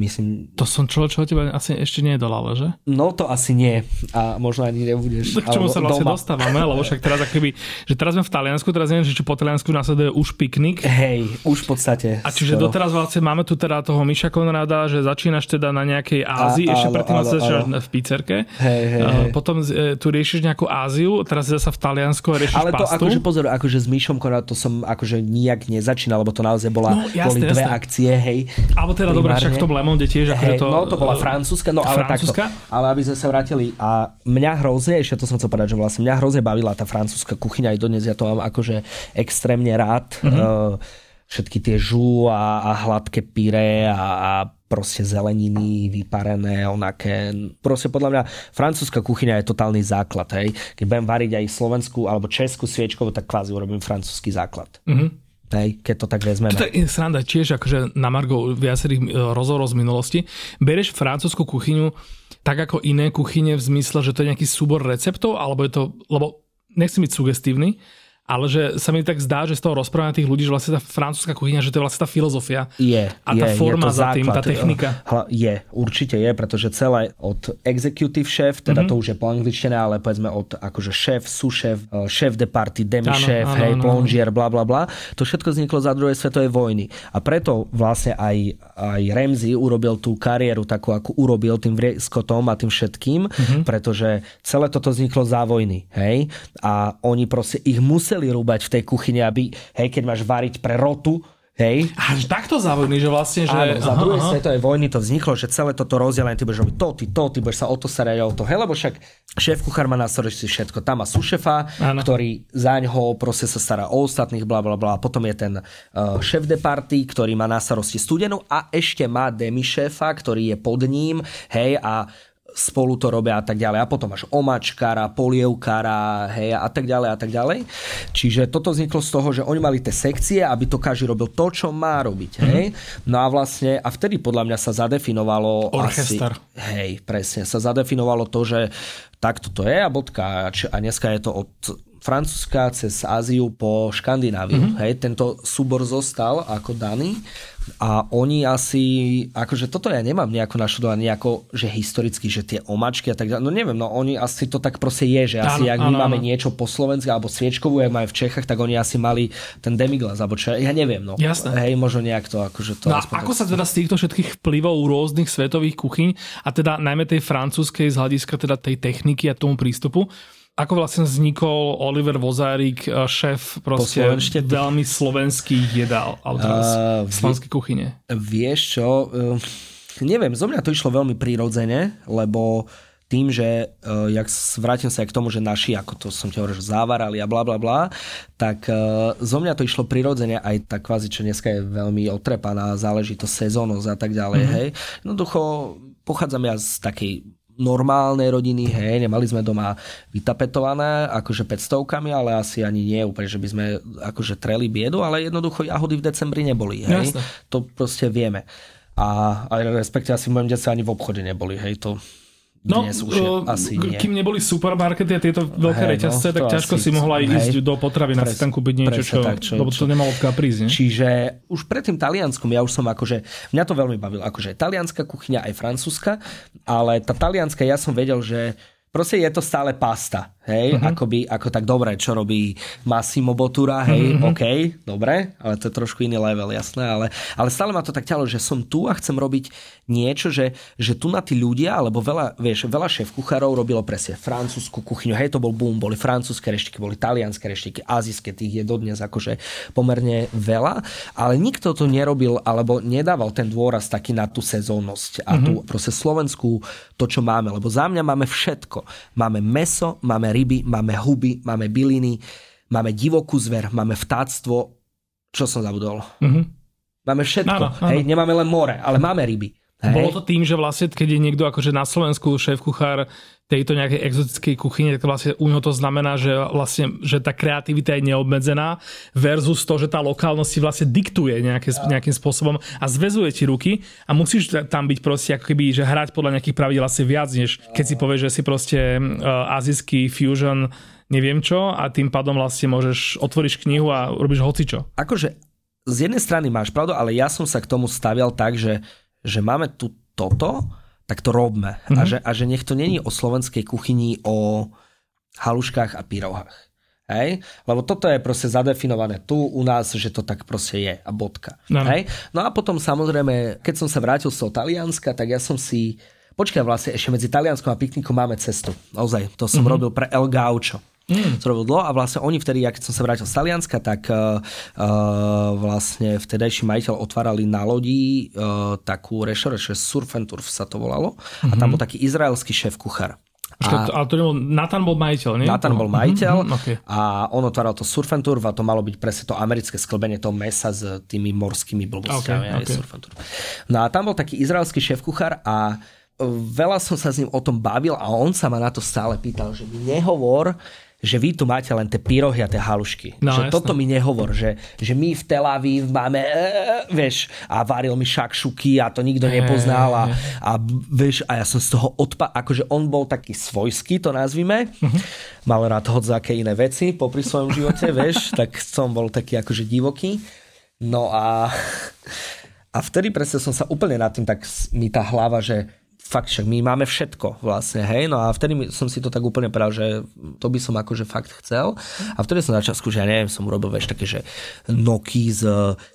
myslím... To som čo, čo teba asi ešte nedal, ale že? No to asi nie a možno ani nebudeš. K čomu sa vlastne doma. dostávame, lebo však teraz akoby, že teraz sme v Taliansku, teraz neviem, že či po Taliansku následuje už piknik. Hej, už v podstate. A čiže skoro. doteraz vlastne máme tu teda toho Miša Konrada, že začínaš teda na nejakej Ázii, a, ešte predtým začínaš v pizzerke. Hej, hej, hej. Potom e, tu riešiš nejakú Áziu, teraz zase v Taliansku a riešiš Ale to pastu. akože pozor, akože s Mišom Konrad to som akože nijak nezačínal, lebo to naozaj bola, no, jasné, boli dve jasné. akcie, hej. Alebo teda dobré, však v tom Lemonde tiež. Hej, to, no to bola francúzska, no ale francúzska? takto. Ale aby sme sa vrátili a mňa hrozne, ešte to som chcel povedať, že vlastne mňa hrozne bavila tá francúzska kuchyňa, aj dodnes ja to mám akože extrémne rád. Mm-hmm. Uh, všetky tie žú a, a hladké pyré a, a proste zeleniny vyparené, onaké. Proste podľa mňa francúzska kuchyňa je totálny základ. Hej. Keď budem variť aj slovenskú alebo českú sviečkovú, tak kvázi urobím francúzsky základ. Mm-hmm. Hej, keď to tak vezmeme. To je sranda tiež, akože na Margo viacerých e, rozhovorov z minulosti. Bereš francúzsku kuchyňu tak ako iné kuchyne v zmysle, že to je nejaký súbor receptov, alebo je to, lebo nechcem byť sugestívny, ale že sa mi tak zdá, že z toho rozprávania tých ľudí, že vlastne tá francúzska kuchyňa, že to je vlastne tá filozofia je, a tá je, forma je za tým, tá technika. Je, určite je, pretože celé od executive chef, teda mm-hmm. to už je po angličtine, ale povedzme od akože šéf, sušéf, e, šéf de party, demi šéf, hej, plonžier, bla bla bla, to všetko vzniklo za druhej svetovej vojny. A preto vlastne aj, aj Ramsey urobil tú kariéru takú, ako urobil tým vrieskotom a tým všetkým, mm-hmm. pretože celé toto vzniklo za vojny, hej, a oni proste ich museli museli rúbať v tej kuchyni, aby, hej, keď máš variť pre rotu, Hej. Až takto závodný, že vlastne, že... Áno, za druhej svetovej vojny to vzniklo, že celé toto rozdelenie, ty budeš robiť to, ty to, ty budeš sa o to starať o to. Hej, lebo však šéf kuchár má na starosti všetko. Tam má sušefa, ano. ktorý zaň ho proste sa stará o ostatných, bla bla bla. Potom je ten uh, šéf de party, ktorý má na starosti studenú a ešte má demi šéfa, ktorý je pod ním, hej, a spolu to robia a tak ďalej. A potom máš omačkára, polievkára, hej, a tak ďalej a tak ďalej. Čiže toto vzniklo z toho, že oni mali tie sekcie, aby to každý robil to, čo má robiť, hej. Mm-hmm. No a vlastne, a vtedy podľa mňa sa zadefinovalo Orchester. asi... Hej, presne, sa zadefinovalo to, že takto to je a bodka. A dneska je to od Francúzska cez Áziu po Škandináviu. Mm-hmm. Hej, tento súbor zostal ako daný a oni asi, akože toto ja nemám nejako našudované, nejako, že historicky, že tie omačky a tak ďalej, no neviem, no oni asi to tak proste je, že asi, áno, ak my áno, máme áno. niečo po slovensku alebo sviečkovú, jak máme v Čechách, tak oni asi mali ten demiglas, alebo čo, ja neviem, no. Jasné. Hej, možno nejak to, akože to... No ako sa teda z týchto všetkých vplyvov rôznych svetových kuchyň a teda najmä tej francúzskej z hľadiska teda tej techniky a tomu prístupu, ako vlastne vznikol Oliver Vozárik, eh, šéf proste veľmi slovenských jedál, alebo teraz uh, slovenskej kuchyne? Vieš čo, uh, neviem, zo mňa to išlo veľmi prirodzene, lebo tým, že uh, jak vrátim sa aj k tomu, že naši, ako to som ti hovoril, že závárali a bla bla bla, tak uh, zo mňa to išlo prirodzene aj tak kvázi, čo dneska je veľmi otrepaná záležitosť, sezónnosť a tak ďalej, mm-hmm. hej. Jednoducho pochádzam ja z takej normálnej rodiny, hej, nemali sme doma vytapetované akože 500 ale asi ani nie úplne, že by sme akože treli biedu, ale jednoducho jahody v decembri neboli, hej. Jasne. To proste vieme. A aj respektive asi môžem sa ani v obchode neboli, hej, to No, dnes už je, asi nie. kým neboli supermarkety a tieto veľké hey, reťazce, no, tak ťažko si mohla aj ísť do potravy na si tam kúpiť niečo, čo, tak, čo, lebo to nemalo odkiaľ prísť. Nie? Čiže už pred tým Talianskom ja už som akože, mňa to veľmi bavilo, akože talianská kuchyňa aj francúzska, ale tá talianska ja som vedel, že proste je to stále pasta, hej, uh-huh. akoby, ako tak dobre, čo robí Massimo Botura, hej, uh-huh. OK, dobre, ale to je trošku iný level, jasné, ale, ale stále ma to tak ťalo, že som tu a chcem robiť niečo, že, že tu na tí ľudia, alebo veľa, vieš, veľa šéf kuchárov robilo presne francúzsku kuchyňu, hej, to bol boom, boli francúzske reštiky, boli talianské reštiky, azijské, tých je dodnes akože pomerne veľa, ale nikto to nerobil, alebo nedával ten dôraz taký na tú sezónnosť a uh-huh. tú proste slovenskú, to, čo máme, lebo za mňa máme všetko. Máme meso, máme ryby, máme huby, máme byliny, máme divokú zver, máme vtáctvo. Čo som zabudol? Mm-hmm. Máme všetko. Áno, áno. Hej, nemáme len more, ale máme ryby. Hej. Bolo to tým, že vlastne, keď je niekto akože na Slovensku šéf kuchár tejto nejakej exotickej kuchyne, tak vlastne u neho to znamená, že vlastne, že tá kreativita je neobmedzená versus to, že tá lokálnosť si vlastne diktuje nejaké, nejakým spôsobom a zväzuje ti ruky a musíš tam byť proste ako keby, že hrať podľa nejakých pravidel asi viac, než keď si povieš, že si proste uh, azijský fusion neviem čo a tým pádom vlastne môžeš, otvoríš knihu a robíš hocičo. Akože z jednej strany máš pravdu, ale ja som sa k tomu stavial tak, že že máme tu toto, tak to robme. Mm-hmm. A, mhm. že, a že nech to není o slovenskej kuchyni, o haluškách a pyrohách. Hej? Lebo toto je proste zadefinované tu u nás, že to tak proste je a bodka. No. Hej? no a potom samozrejme, keď som sa vrátil z toho Talianska, tak ja som si Počkaj, vlastne ešte medzi Talianskom a piknikom máme cestu. Ozaj, to som mm-hmm. robil pre El Gaucho mm. robil dlho a vlastne oni vtedy, keď som sa vrátil z Talianska, tak uh, vlastne vtedajší majiteľ otvárali na lodi uh, takú reštoráciu, Surf and Turf sa to volalo mm-hmm. a tam mhm. bol taký izraelský šéf kuchár. A, ale to nebol, Nathan bol majiteľ, nie? Nathan bol majiteľ mm-hmm, okay. a on otváral to Surf and Turf a to malo byť presne to americké sklbenie toho mesa s tými morskými blbostiami. Okay, okay. Surf and Turf. No a tam bol taký izraelský šéf kuchár a veľa som sa s ním o tom bavil a on sa ma na to stále pýtal, že mi nehovor, že vy tu máte len tie pyrohy a tie halušky. No, že jasné. toto mi nehovor, že, že my v Tel Aviv máme, e, vieš, a varil mi šakšuky a to nikto nepoznal a, a vieš, a ja som z toho odpa... Akože on bol taký svojský, to nazvime. Uh-huh. Mal rád hodzaké iné veci popri svojom živote, vieš, tak som bol taký akože divoký. No a, a vtedy presne som sa úplne nad tým, tak mi tá hlava, že fakt však my máme všetko vlastne, hej, no a vtedy som si to tak úplne pravil, že to by som akože fakt chcel. A vtedy som začal skúšať, ja neviem, som urobil vieš také, že noky s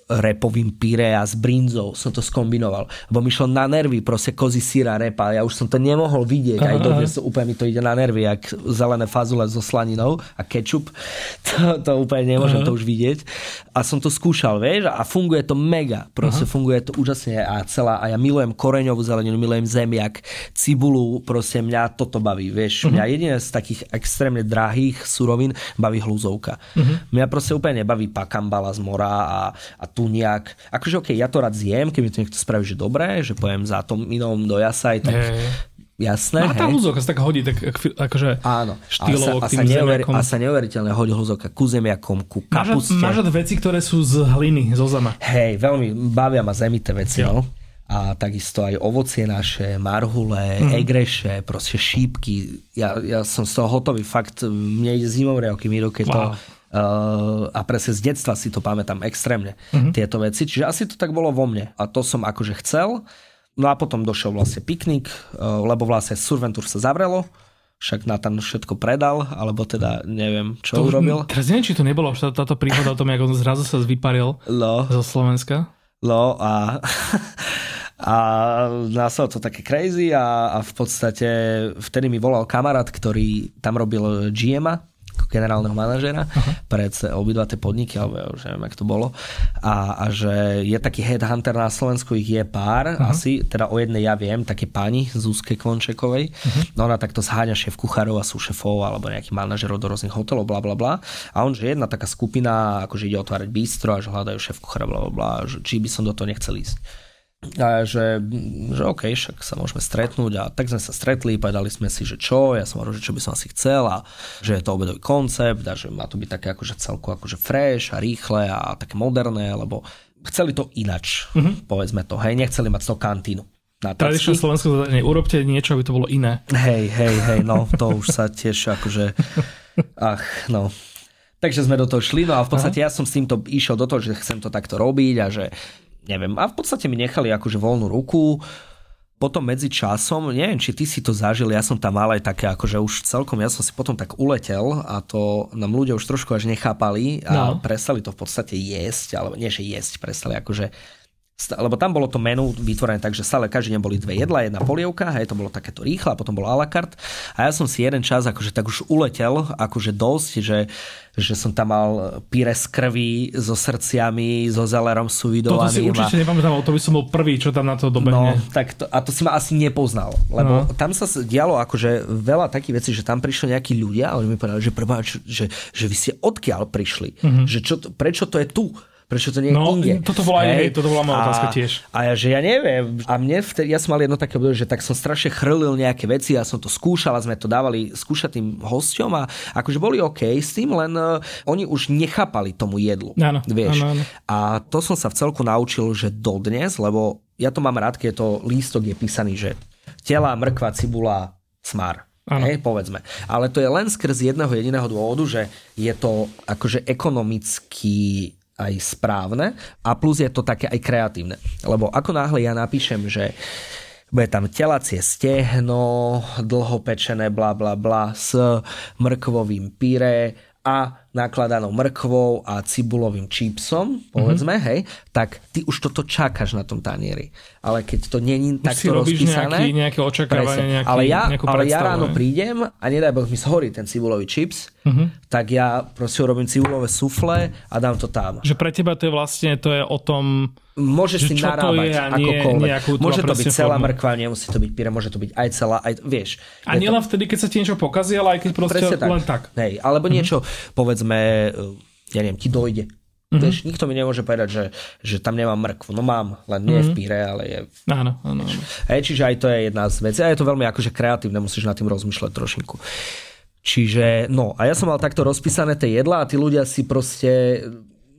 repovým pyré a s brinzou som to skombinoval, lebo mi šlo na nervy proste kozy síra repa, ja už som to nemohol vidieť, aj to, že úplne mi to ide na nervy, jak zelené fazule so slaninou a kečup, to, to úplne nemôžem Aha. to už vidieť. A som to skúšal, vieš, a funguje to mega, proste Aha. funguje to úžasne a celá, a ja milujem koreňovú zeleninu, milujem zemia, jak cibulu, proste mňa toto baví, vieš. Uh-huh. Mňa jediné z takých extrémne drahých surovín baví hlúzovka. Uh-huh. Mňa proste úplne nebaví pakambala z mora a, a tuniak. Akože okej, okay, ja to rád zjem, keď mi to niekto spraví, že dobré, že pojem za tom inom do jasaj, tak hey. Jasné, no a tá hľuzovka sa tak hodí, tak akože Áno. štýlovo a sa, a sa, neuver, a sa neuveriteľne hodí hľuzovka ku zemiakom, ku kapuste. Máš, máš veci, ktoré sú z hliny, zo zama. Hej, veľmi bavia ma zemité veci, jo. no a takisto aj ovocie naše, marhule, mm. egreše, proste šípky. Ja, ja som z toho hotový, fakt mne ide zimomriavky mi keď wow. to Uh, a presne z detstva si to pamätám extrémne, mm-hmm. tieto veci. Čiže asi to tak bolo vo mne. A to som akože chcel. No a potom došiel vlastne piknik, uh, lebo vlastne Surventur sa zavrelo však Nathan všetko predal, alebo teda neviem, čo to urobil. Teraz neviem, či to nebolo už táto príhoda o tom, ako on zrazu sa vyparil no. zo Slovenska. No a A nastalo to také crazy a, a v podstate vtedy mi volal kamarát, ktorý tam robil GM ako generálneho manažera uh-huh. pred obidva tie podniky, alebo ja už neviem, jak to bolo. A, a že je taký headhunter na Slovensku, ich je pár, uh-huh. asi, teda o jednej ja viem, také pani Zuzke Klončekovej. Uh-huh. No ona takto zháňa šéf kuchárov a sú šéfov alebo nejaký manažerov do rôznych hotelov, bla bla bla. A on, že jedna taká skupina, akože ide otvárať bistro a že hľadajú šéf kuchára, bla bla bla, či by som do toho nechcel ísť. A že, že OK, však sa môžeme stretnúť a tak sme sa stretli, povedali sme si, že čo, ja som hovoril, že čo by som asi chcel a že je to obedový koncept a že má to byť také akože celku akože fresh a rýchle a také moderné, lebo chceli to inač, mm-hmm. povedzme to, hej, nechceli mať to kantínu. Tradičné slovenské zadanie, urobte niečo, aby to bolo iné. Hej, hej, hej, no to už sa tiež akože, ach, no. Takže sme do toho šli, no a v podstate Aha. ja som s týmto išiel do toho, že chcem to takto robiť a že neviem, a v podstate mi nechali akože voľnú ruku. potom medzi časom, neviem, či ty si to zažil, ja som tam mal aj také, akože už celkom, ja som si potom tak uletel a to nám ľudia už trošku až nechápali a no. prestali to v podstate jesť, alebo nie, že jesť, prestali akože lebo tam bolo to menu vytvorené tak, že stále každý deň boli dve jedla, jedna polievka, hej, to bolo takéto rýchle, a potom bolo a la carte. A ja som si jeden čas akože tak už uletel, akože dosť, že, že som tam mal píre z krvi, so srdciami, so zelerom suvidovaným. Toto si určite nepamätám, to by som bol prvý, čo tam na to dobehne. No, tak to, a to si ma asi nepoznal, lebo no. tam sa dialo akože veľa takých vecí, že tam prišli nejakí ľudia a oni mi povedali, že prváč, že, že vy ste odkiaľ prišli, mm-hmm. že čo, prečo to je tu Prečo to nie je no, inde? Toto bola, aj, toto bola moja otázka tiež. A ja, že ja neviem. A mne vtedy, ja som mal jedno také obdobie, že tak som strašne chrlil nejaké veci a som to skúšal a sme to dávali skúšať tým hosťom a akože boli OK s tým, len uh, oni už nechápali tomu jedlu. Áno, vieš. Áno, áno. A to som sa v celku naučil, že dodnes, lebo ja to mám rád, keď to lístok je písaný, že tela, mrkva, cibula, smar. Hej, povedzme. Ale to je len skrz jedného jediného dôvodu, že je to akože ekonomicky aj správne a plus je to také aj kreatívne. Lebo ako náhle ja napíšem, že bude tam telacie stehno, dlhopečené bla bla bla s mrkvovým pyré a nakladanou mrkvou a cibulovým čipsom, povedzme, mm-hmm. hej, tak ty už toto čakáš na tom tanieri. Ale keď to není takto rozpísané... Nejaký, nejaké očakávanie, nejaký, ale ja, ale ja ráno prídem a nedaj Boh mi zhorí ten cibulový čips, mm-hmm. tak ja proste urobím cibulové sufle a dám to tam. Že pre teba to je vlastne, to je o tom Môžeš si narábať akokoľvek. Môže to byť celá formu. mrkva, nemusí to byť pyre, môže to byť aj celá, aj, vieš. A nielen to... vtedy, keď sa ti niečo pokazí, ale aj keď proste tak. len tak. Hej, alebo mm-hmm. niečo, povedzme, ja neviem, ti dojde. Mm-hmm. Vieš, nikto mi nemôže povedať, že, že tam nemám mrkvu. No mám, len nie mm-hmm. v píre, ale je... Áno, áno, áno. Hej, čiže aj to je jedna z vecí. A je to veľmi akože kreatívne, musíš nad tým rozmýšľať trošinku. Čiže, no, a ja som mal takto rozpísané tie jedlá a tí ľudia si proste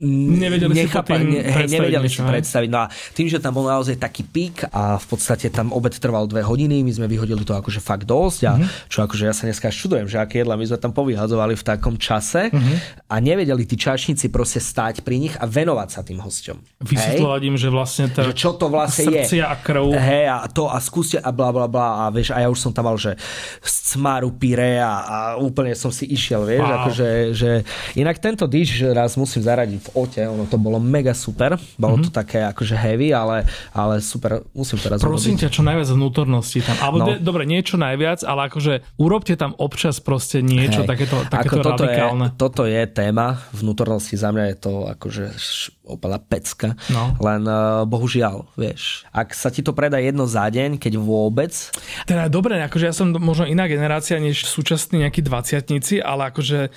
nevedeli nechápa, si ne, hej, nevedeli niečo, si predstaviť. No a tým, že tam bol naozaj taký pík a v podstate tam obed trval dve hodiny, my sme vyhodili to akože fakt dosť a mm-hmm. čo akože ja sa dneska čudujem, že aké jedla my sme tam povyhadzovali v takom čase mm-hmm. a nevedeli tí čašníci proste stáť pri nich a venovať sa tým hosťom. Vysvetľovať im, že vlastne tá že čo to vlastne je. a krv. Hej, a to a skúste a bla bla bla a vieš, a ja už som tam mal, že smaru pire a, a úplne som si išiel, vieš, wow. akože, že inak tento dish raz musím zaradiť v ote, ono to bolo mega super, bolo mm-hmm. to také akože heavy, ale, ale super, musím teraz Prosím urobiť. ťa, čo najviac vnútornosti tam. Alebo no. de, dobre, niečo najviac, ale akože urobte tam občas proste niečo Hej. takéto, takéto Ako toto radikálne. Je, toto je téma vnútornosti, za mňa je to akože opala pecka, no. len uh, bohužiaľ, vieš, ak sa ti to predá jedno za deň, keď vôbec... Teda dobre, akože ja som možno iná generácia než súčasní nejakí dvaciatníci, ale akože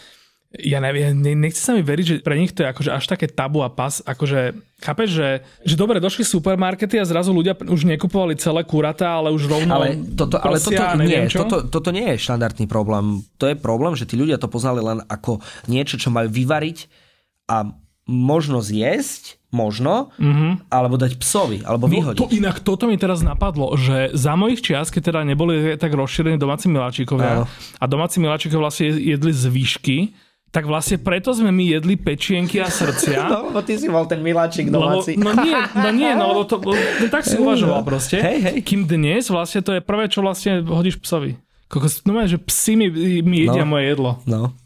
ja neviem, nechce sa mi veriť, že pre nich to je akože až také tabu a pas, akože chápeš, že, že dobre, došli supermarkety a zrazu ľudia už nekupovali celé kuratá, ale už rovno ale toto, ale toto, nie, čo? Toto, toto nie je štandardný problém. To je problém, že tí ľudia to poznali len ako niečo, čo majú vyvariť a možno zjesť, možno, mm-hmm. alebo dať psovi, alebo no, vyhodiť. To, inak toto mi teraz napadlo, že za mojich čias, keď teda neboli tak rozšírení domáci miláčikovia no. a domáci miláčikovia vlastne jedli zvyšky, tak vlastne preto sme my jedli pečienky a srdcia. No, lebo ty si mal ten miláčik domáci. Lebo, no nie, no nie, no lebo to, no, tak si uvažoval proste. Hej, hej. Kým dnes vlastne to je prvé, čo vlastne hodíš psovi. Kokos, no že psi mi, mi jedia no, moje jedlo. No.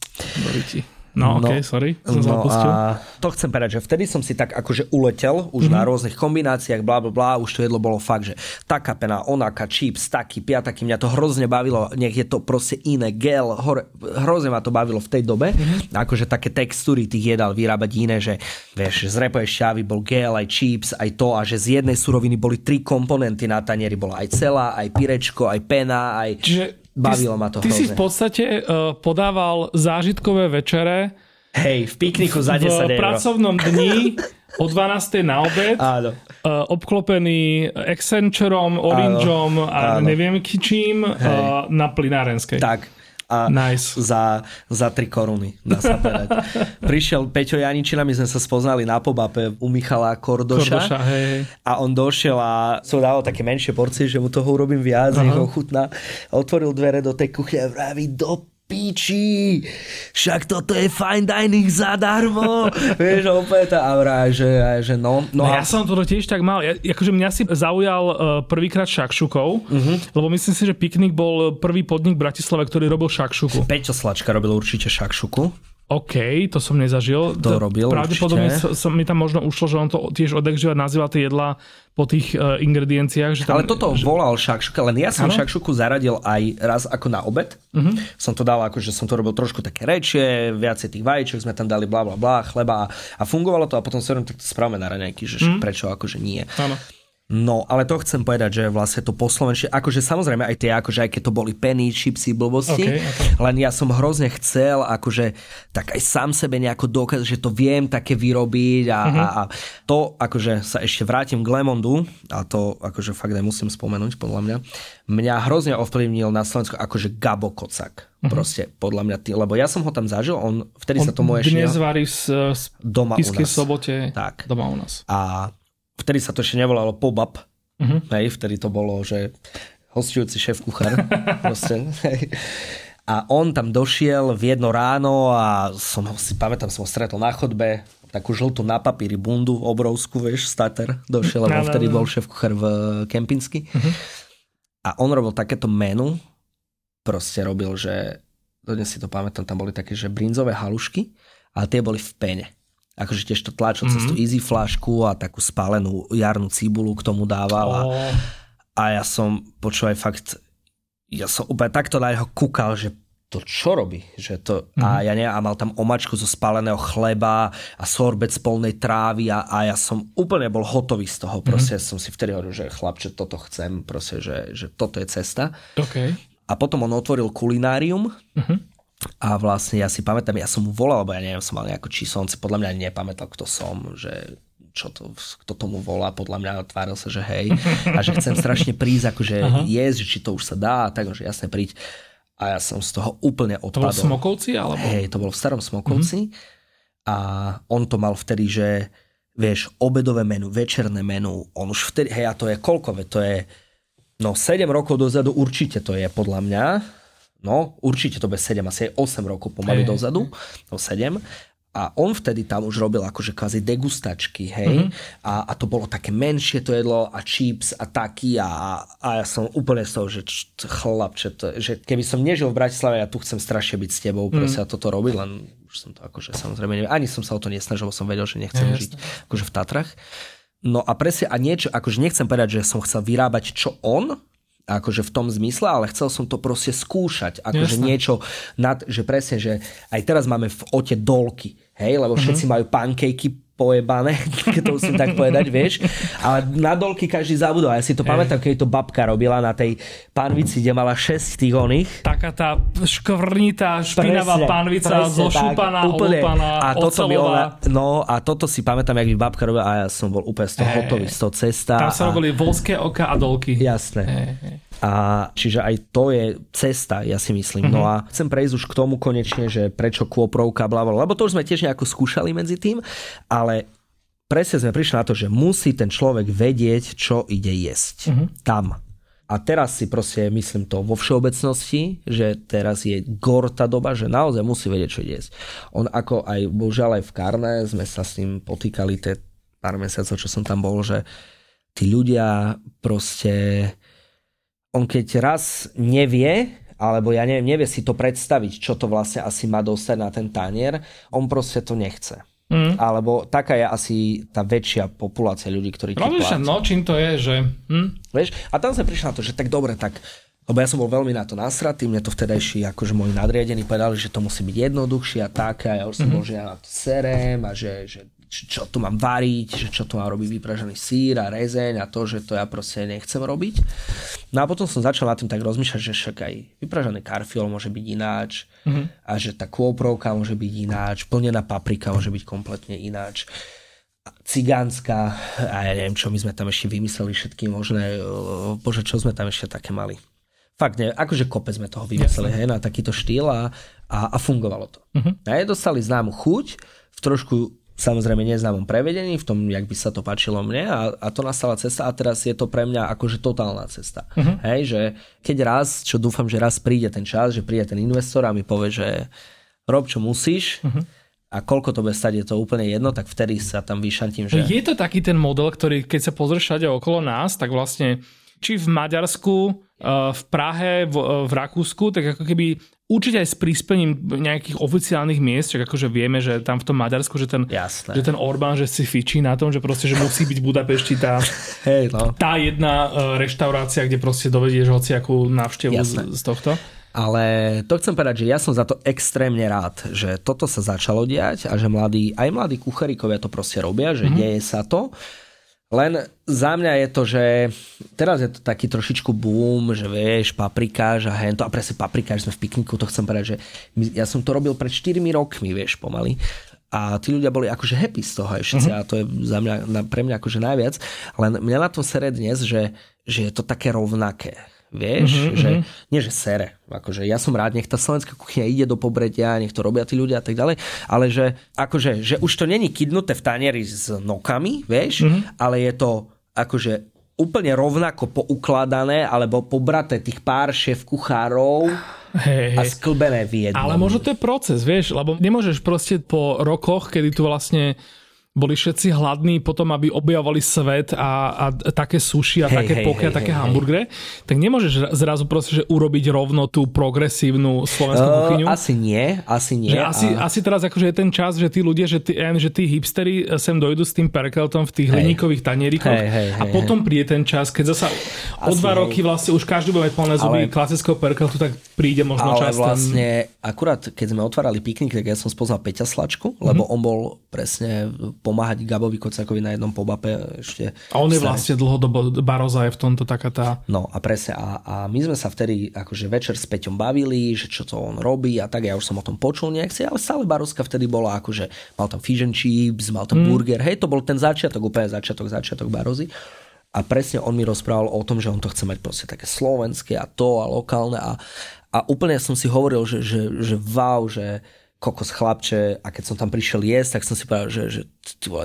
Boríti. No, no, ok, sorry, som no a to chcem povedať, že vtedy som si tak akože uletel už mm-hmm. na rôznych kombináciách, bla bla bla, už to jedlo bolo fakt, že taká pena, onaká, chips, taký, piataky, mňa to hrozne bavilo, nech je to proste iné, gel, hore, hrozne ma to bavilo v tej dobe, mm-hmm. akože také textúry tých jedal vyrábať iné, že vieš, z repojej šťavy bol gel, aj chips, aj to a že z jednej suroviny boli tri komponenty na tanieri, bola aj celá, aj pirečko, aj pena, aj... Čiže Bavilo ma to Ty hrozne. si v podstate uh, podával zážitkové večere Hej, v pikniku za 10 v eur. pracovnom dni o 12. na obed. Áno. Uh, obklopený Accentureom, Orangeom a áno. neviem čím uh, na plinárenskej. Tak a nice. za, za 3 koruny, dá sa povedať. Prišiel Peťo Janičina, my sme sa spoznali na pobape u Michala Kordoša, Kordoša hej. a on došiel a som dával také menšie porcie, že mu toho urobím viac, nech ho chutná. Otvoril dvere do tej kuchy a vraví, do píči, však toto je fine dining zadarmo. Vieš, opäť tá aura, že, že no. no, no a... Ja som to tiež tak mal. Ja, akože mňa si zaujal uh, prvýkrát šakšukov, uh-huh. lebo myslím si, že Piknik bol prvý podnik v Bratislave, ktorý robil šakšuku. Peťo Slačka robil určite šakšuku. OK, to som nezažil. To robil Pravdepodobne som, mi tam možno ušlo, že on to tiež odekživa nazýval tie jedlá po tých uh, ingredienciách. Že tam, Ale toto že... volal šakšuka, len ja som ano? šakšuku zaradil aj raz ako na obed. Uh-huh. Som to dal ako, že som to robil trošku také rečie, viacej tých vajíčok sme tam dali bla bla bla, chleba a, a fungovalo to a potom sa tak to správame na raňajky, že uh-huh. prečo akože nie. Ano. No, ale to chcem povedať, že vlastne to po slovenčine, akože samozrejme aj tie, akože aj keď to boli penny, chipsy, blbosti, okay, okay. len ja som hrozne chcel, akože tak aj sám sebe nejako dokázať, že to viem také vyrobiť a, uh-huh. a, a to, akože sa ešte vrátim k Lemondu, a to akože fakt nemusím spomenúť, podľa mňa, mňa hrozne ovplyvnil na Slovensku akože Gabo Kocak. Uh-huh. Proste, podľa mňa, tý, lebo ja som ho tam zažil, on vtedy on sa tomu ešte... Dnes varí z, z doma u nás. sobote tak. doma u nás. A vtedy sa to ešte nevolalo pop-up, uh-huh. hej, vtedy to bolo, že hostujúci šéf kuchár. proste, hej. A on tam došiel v jedno ráno a som ho si pamätám, som ho stretol na chodbe, takú žltú na papíri bundu, obrovskú, vieš, stater došiel, lebo vtedy bol šéf kuchár v Kempinsky. Uh-huh. A on robil takéto menu, proste robil, že dodnes si to pamätám, tam boli také, že brinzové halušky, ale tie boli v pene akože tiež to tlačil mm-hmm. cez tú mhm. easy flašku a takú spálenú jarnú cibulu k tomu dával a, oh. a ja som počul aj fakt, ja som úplne takto na neho kúkal, že to čo robí? Že to, mm-hmm. A mhm. ja ne, a mal tam omačku zo spáleného chleba a sorbet z polnej trávy a, a ja som úplne bol hotový z toho. Proste mm-hmm. som si vtedy hovoril, že chlapče, toto chcem, proste, že, že toto je cesta. Okay. A potom on otvoril kulinárium mm-hmm a vlastne ja si pamätám, ja som mu volal, lebo ja neviem, som mal nejakú číslo, on si podľa mňa nepamätal, kto som, že čo to, kto tomu volá, podľa mňa tváril sa, že hej, a že chcem strašne prísť, akože jesť, že či to už sa dá, tak, že jasne príď. A ja som z toho úplne odpadol. To bol v Smokovci? Alebo? Hej, to bol v starom Smokovci. Mm-hmm. A on to mal vtedy, že vieš, obedové menu, večerné menu, on už vtedy, hej, a to je koľko, to je, no 7 rokov dozadu určite to je podľa mňa, no určite to bez 7, asi aj 8 rokov pomaly hey. dozadu, no 7. A on vtedy tam už robil akože kvázi degustačky, hej. Mm-hmm. A, a to bolo také menšie to jedlo a chips a taký a, a ja som úplne z toho, že chlapče, to, že keby som nežil v Bratislave, ja tu chcem strašne byť s tebou, mm-hmm. proste a toto robiť, len už som to akože samozrejme ani som sa o to nesnažil, som vedel, že nechcem ja, žiť akože v Tatrach. No a presne, a niečo, akože nechcem povedať, že som chcel vyrábať čo on, akože v tom zmysle, ale chcel som to proste skúšať, akože Jasne. niečo nad, že presne, že aj teraz máme v ote dolky, hej, lebo všetci mm-hmm. majú pankejky pojebané, keď to musím tak povedať, vieš. Ale na dolky každý zabudol. Ja si to pamätám, keď to babka robila na tej pánvici, kde mala 6 tých oných. Taká tá škvrnitá, špinavá presne, pánvica, presne, zošúpaná, tak, úplne. A toto by ona, No a toto si pamätám, jak by babka robila a ja som bol úplne z toho hotový, z toho cesta. Tam sa a... robili volské oka a dolky. Jasné. Hey, hey. A čiže aj to je cesta, ja si myslím. Mm-hmm. No a chcem prejsť už k tomu konečne, že prečo kôprovka, bla, lebo to už sme tiež nejako skúšali medzi tým, ale presne sme prišli na to, že musí ten človek vedieť, čo ide jesť. Mm-hmm. Tam. A teraz si proste myslím to vo všeobecnosti, že teraz je gorta doba, že naozaj musí vedieť, čo ide jesť. On ako aj, bohužiaľ aj v Karne sme sa s ním potýkali tie pár mesiacov, čo som tam bol, že tí ľudia proste on keď raz nevie, alebo ja neviem, nevie si to predstaviť, čo to vlastne asi má dostať na ten tanier, on proste to nechce. Mm. Alebo taká je asi tá väčšia populácia ľudí, ktorí pláca. No, čím to je, že... Hm? Vieš, a tam sme prišli na to, že tak dobre, tak lebo ja som bol veľmi na to nasratý, mne to vtedajší akože môj nadriadení povedali, že to musí byť jednoduchšie a tak a ja už som mm-hmm. bol, že ja na to serem a že, že čo tu mám variť, že čo tu mám robiť vypražený sír a rezeň a to, že to ja proste nechcem robiť. No a potom som začal nad tým tak rozmýšľať, že však aj vypražený karfiol môže byť ináč mm-hmm. a že tá kôprovka môže byť ináč, plnená paprika môže byť kompletne ináč cigánska a ja neviem čo, my sme tam ešte vymysleli všetky možné, bože, čo sme tam ešte také mali. Fakt ne, akože kopec sme toho vymysleli, hej, na takýto štýl a, a, a fungovalo to. Uh-huh. A dostali známu chuť, v trošku samozrejme neznámom prevedení, v tom, jak by sa to páčilo mne a, a to nastala cesta a teraz je to pre mňa akože totálna cesta. Uh-huh. Hej, že keď raz, čo dúfam, že raz príde ten čas, že príde ten investor a mi povie, že rob čo musíš, uh-huh a koľko to bude stať, je to úplne jedno, tak vtedy sa tam vyšantím. Že... Je to taký ten model, ktorý keď sa pozrieš všade okolo nás, tak vlastne či v Maďarsku, v Prahe, v, eh, v Rakúsku, tak ako keby určite aj s príspením nejakých oficiálnych miest, čak akože vieme, že tam v tom Maďarsku, že ten, že ten Orbán, že si fičí na tom, že proste, že musí byť v Budapešti tá, hey, no. tá jedna eh, reštaurácia, kde proste dovedieš hociakú návštevu z, z tohto. Ale to chcem povedať, že ja som za to extrémne rád, že toto sa začalo diať a že mladí, aj mladí kucharikovia to proste robia, že mm-hmm. deje sa to. Len za mňa je to, že teraz je to taký trošičku boom, že vieš, paprikáš a hento, a presne paprikáš, sme v pikniku, to chcem povedať, že my, ja som to robil pred 4 rokmi, vieš, pomaly. A tí ľudia boli akože happy z toho aj všetci mm-hmm. a to je za mňa, pre mňa akože najviac. Len mňa na tom sere dnes, že, že je to také rovnaké Vieš, mm-hmm. že nie že sere, akože ja som rád, nech tá slovenská kuchyňa ide do pobredia, nech to robia tí ľudia a tak ďalej, ale že akože, že už to není kydnuté v tanieri s nokami, vieš, mm-hmm. ale je to akože úplne rovnako poukladané alebo pobraté tých pár šéf kuchárov hey, a sklbené v jednom. Ale možno to je proces, vieš, lebo nemôžeš proste po rokoch, kedy tu vlastne boli všetci hladní potom, aby objavovali svet a, a také suši a hey, také hey, poky a také hey, hamburgery, hey. tak nemôžeš zrazu proste, že urobiť rovno tú progresívnu slovenskú uh, kuchyňu. Asi nie, asi nie. Že a... asi, asi teraz akože je ten čas, že tí ľudia, že tí, že tí hipstery sem dojdu s tým perkeltom v tých hey. hliníkových tanierikoch hey, hey, hey, a potom príde ten čas, keď zasa o dva roky vlastne už každý bude mať plné zuby ale... klasického perkeltu, tak príde možno ale čas. Ale vlastne ten... akurát keď sme otvárali piknik, tak ja som spoznal Peťa Slačku, lebo mm-hmm. on bol presne pomáhať Gabovi Kocakovi na jednom pobape ešte. A on je vlastne dlhodobo, Baroza je v tomto taká tá... No a presne, a, a my sme sa vtedy akože večer s Peťom bavili, že čo to on robí a tak, ja už som o tom počul nejak si, ale stále Barozka vtedy bola akože, mal tam fish and chips, mal tam mm. burger, hej, to bol ten začiatok, úplne začiatok, začiatok Barozy. A presne on mi rozprával o tom, že on to chce mať proste také slovenské a to a lokálne a, a úplne som si hovoril, že, že, že wow, že, kokos chlapče a keď som tam prišiel jesť, tak som si povedal, že, že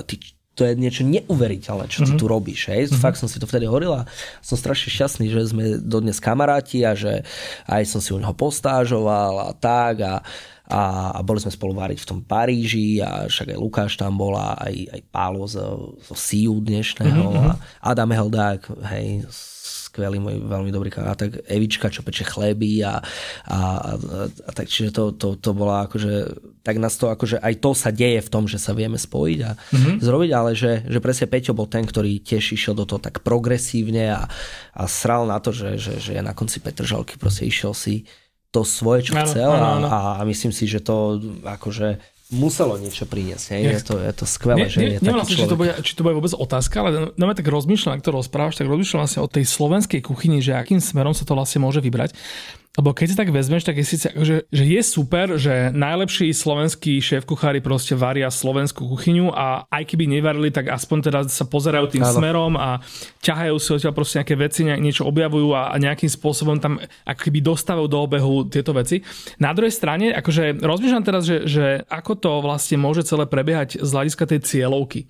ty, to je niečo neuveriteľné, čo ty mm-hmm. tu robíš. Hej? Mm-hmm. Fakt som si to vtedy hovoril a som strašne šťastný, že sme dodnes kamaráti a že aj som si u neho postážoval a tak a, a, a boli sme spolu váriť v tom Paríži a však aj Lukáš tam bola, aj, aj Pálo zo, zo SIU dnešného mm-hmm. a Adam Heldák, hej, skvelý môj veľmi dobrý kamarát, tak Evička, čo peče chleby a, a, a, a tak, čiže to, to, to bola akože, tak nás to akože aj to sa deje v tom, že sa vieme spojiť a mm-hmm. zrobiť, ale že, že presne Peťo bol ten, ktorý tiež išiel do toho tak progresívne a, a sral na to, že, že, že na konci Petržalky proste išiel si to svoje, čo ano, chcel ano, ano. A, a myslím si, že to akože muselo niečo priniesť. Nie? Je, to, je to skvelé, nie, že nie, je taký si, či to, bude, či to bude vôbec otázka, ale no, tak rozmýšľam, ak to rozprávaš, tak rozmýšľam vlastne o tej slovenskej kuchyni, že akým smerom sa to vlastne môže vybrať. Lebo keď si tak vezmeš, tak je síce, že, že je super, že najlepší slovenskí šéf-kuchári proste varia slovenskú kuchyňu a aj keby nevarili, tak aspoň teda sa pozerajú tým Áno. smerom a ťahajú si odtiaľ proste nejaké veci, niečo objavujú a, a nejakým spôsobom tam ako keby dostávajú do obehu tieto veci. Na druhej strane, akože rozmýšľam teraz, že, že ako to vlastne môže celé prebiehať z hľadiska tej cieľovky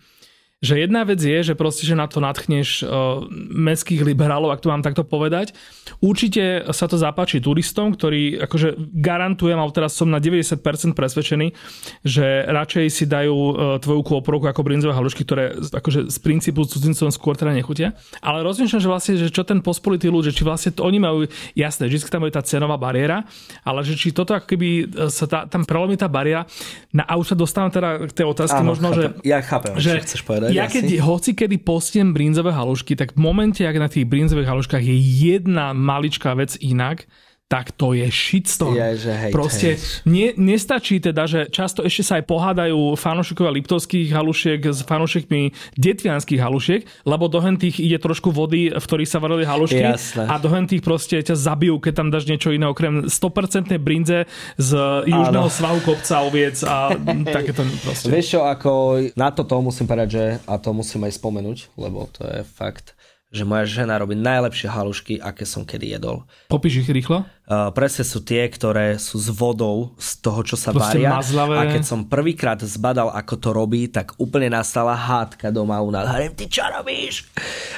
že jedna vec je, že proste, že na to natchneš uh, mestských liberálov, ak to mám takto povedať. Určite sa to zapáči turistom, ktorí akože garantujem, ale teraz som na 90% presvedčený, že radšej si dajú uh, tvoju kôprovku ako brinzové halušky, ktoré akože z princípu cudzincom skôr teda nechutia. Ale rozmýšľam, že vlastne, že čo ten pospolitý ľud, že či vlastne to oni majú, jasné, vždy tam je tá cenová bariéra, ale že či toto ako keby sa tá, tam prelomí tá bariéra. Na, a už sa dostávam teda k tej otázke Áno, možno, chápem. že... Ja chápem, že, chceš povedať ja keď asi? hoci kedy postiem brinzové halušky, tak v momente, ak na tých brinzových haluškách je jedna maličká vec inak, tak to je shitstorm. Je, že hej, Proste hej. Nie, nestačí teda, že často ešte sa aj pohádajú fanúšikovia liptovských halušiek s fanúšikmi detvianských halušiek, lebo do tých ide trošku vody, v ktorých sa varili halušky Jasne. a do tých proste ťa zabijú, keď tam dáš niečo iné, okrem 100% brinze z južného Áno. svahu kopca oviec a takéto proste. Vieš čo, ako na toto musím povedať, že a to musím aj spomenúť, lebo to je fakt že moja žena robí najlepšie halušky, aké som kedy jedol. Popíš ich rýchlo? Uh, presne sú tie, ktoré sú s vodou z toho, čo sa Proste varia. Mazlavé. A keď som prvýkrát zbadal, ako to robí, tak úplne nastala hádka doma u nás. Hovorím, ty čo robíš?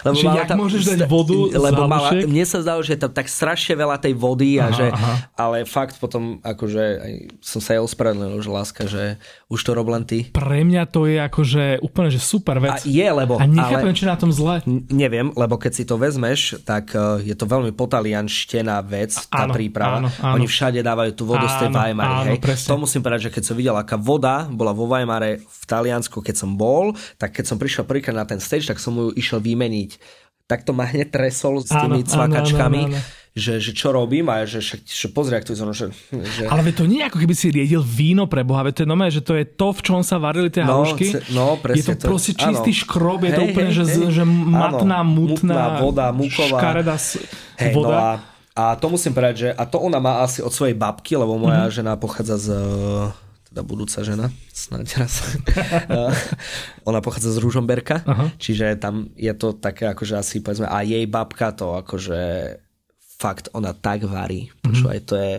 Lebo že jak tam, môžeš dať vodu lebo mala, Mne sa zdalo, že je tam tak strašne veľa tej vody, a aha, že, aha. ale fakt potom akože aj som sa jej ospravedlnil, že láska, že už to rob len ty. Pre mňa to je akože úplne že super vec. A je, lebo... A nechápem, či na tom zle. Neviem, lebo keď si to vezmeš, tak e, je to veľmi potalianštená vec, tá áno, príprava. Áno, áno. Oni všade dávajú tú vodu áno, z tej Weimary. Áno, hej. To musím povedať, že keď som videl, aká voda bola vo Weimare v Taliansku, keď som bol, tak keď som prišiel prvýkrát na ten stage, tak som ju išiel vymeniť. Tak to ma hneď tresol s tými áno, cvakačkami. Áno, áno, áno že, že čo robím a že, že, že pozri, ak to je že, že... Ale to nie je ako keby si riedil víno pre Boha, to je nové, že to je to, v čom sa varili tie no, halušky. No, presne. Je to, to proste čistý áno. škrob, je hej, to úplne, hej, že, hej. že matná, áno, mutná, mutná voda, muková. škaredá hej, voda. No a, a to musím povedať, že a to ona má asi od svojej babky, lebo moja mm-hmm. žena pochádza z teda budúca žena, snáď raz. ona pochádza z Ružomberka, čiže tam je to také akože asi povedzme, a jej babka to akože fakt ona tak varí. Mm-hmm. Počúvaj, to je,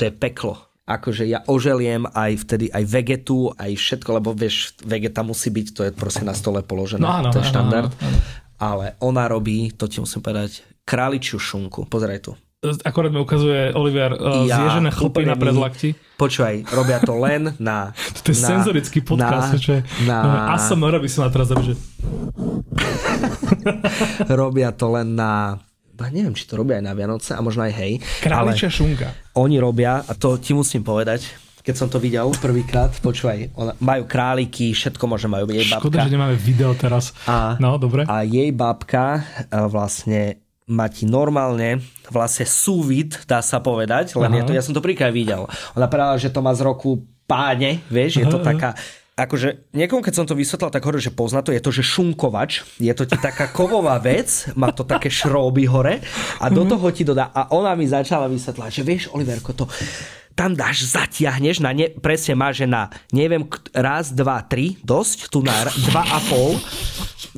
to je peklo. Akože ja oželiem aj vtedy aj vegetu, aj všetko, lebo vieš, vegeta musí byť, to je proste na stole položené, no, áno, to je štandard. Áno, áno. Ale ona robí, to ti musím povedať, králičiu šunku. Pozeraj tu. Akorát mi ukazuje Oliver uh, ja, zježené chlpy na predlakti. Počúvaj, robia to len na... to je na, senzorický podcast, na, čo je... Na, no, ASMR by som na teraz že... robia to len na neviem, či to robia aj na Vianoce a možno aj hej. Králičia šunka. Oni robia, a to ti musím povedať, keď som to videl prvýkrát, počúvaj, ona, majú králiky, všetko môže majú jej babka. Škoda, že nemáme video teraz. A, no, dobre. A jej babka vlastne ti normálne vlastne súvid, dá sa povedať, len je to, ja som to prvýkrát videl. Ona povedala, že to má z roku páne, vieš, je to taká akože niekomu, keď som to vysvetlil, tak hovorí, že pozná to, je to, že šunkovač, je to ti taká kovová vec, má to také šróby hore a do mhm. toho ti dodá. A ona mi začala vysvetľať, že vieš, Oliverko, to tam dáš, zatiahneš na ne, presne má, že na neviem, raz, dva, tri, dosť, tu na dva a pol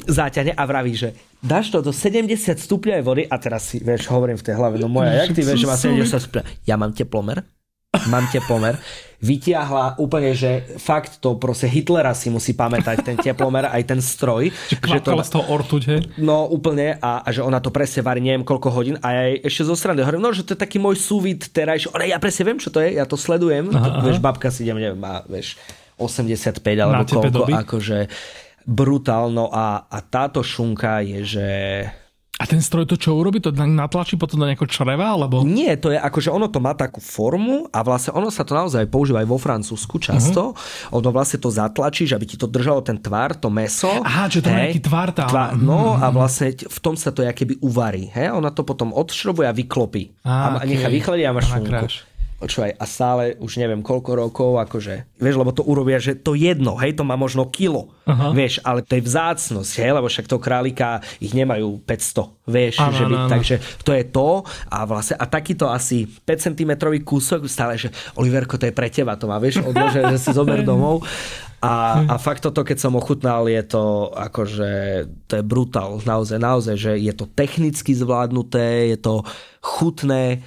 zaťahne a vraví, že dáš to do 70 stupňovej vody a teraz si, vieš, hovorím v tej hlave, no moja, jak ty vieš, že má 70 stupňov? Ja mám teplomer, mám teplomer vytiahla úplne, že fakt to proste Hitlera si musí pamätať, ten teplomer, aj ten stroj. Že to, z toho ortuť, hej? No úplne a, a, že ona to presne varí neviem koľko hodín a ja ešte zo strany hovorím, no že to je taký môj súvid terajší, ale ja presne viem, čo to je, ja to sledujem, aha, to, vieš, babka si idem, neviem, má, vieš, 85 alebo koľko, akože brutálno a, a táto šunka je, že a ten stroj to čo urobí? To natlačí potom do nejakého čreva? Alebo... Nie, to je ako, že ono to má takú formu a vlastne ono sa to naozaj používa aj vo Francúzsku často. Uh-huh. Ono vlastne to zatlačí, že aby ti to držalo ten tvar, to meso. Aha, že to má nejaký tvar tam. Tvar, no uh-huh. a vlastne v tom sa to keby uvarí. He? Ona to potom odšrobuje a vyklopí. Ah, a okay. nechá vychladiť a máš šunku počúvaj, a stále už neviem koľko rokov, akože, vieš, lebo to urobia, že to jedno, hej, to má možno kilo, Aha. vieš, ale to je vzácnosť, hej, lebo však to králika ich nemajú 500, vieš, ano, že by, ano. takže to je to a vlastne, a takýto asi 5 cm kúsok stále, že Oliverko, to je pre teba, to má, vieš, odlože, že si zober domov a, a fakt toto, keď som ochutnal, je to akože, to je brutál, naozaj, naozaj, že je to technicky zvládnuté, je to chutné,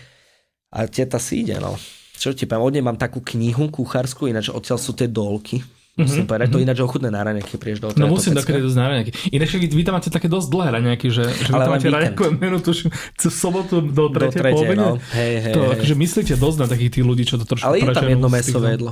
a teta si ide, no. Čo ti poviem, od nej mám takú knihu kuchárskú, ináč odtiaľ sú tie dolky Musím mm-hmm. povedať, to mhm. ináč ochutné na raňajky, prieš do No musím dokedy dosť na raňajky. Ináč vy tam máte také dosť dlhé raňajky, že, že vy tam máte raňajkové menu tuším, cez sobotu do tretej, do tretej no. hej, hej, to, hej. akože myslíte dosť na takých tých ľudí, čo to trošku Ale je tam jedno mesové jedlo.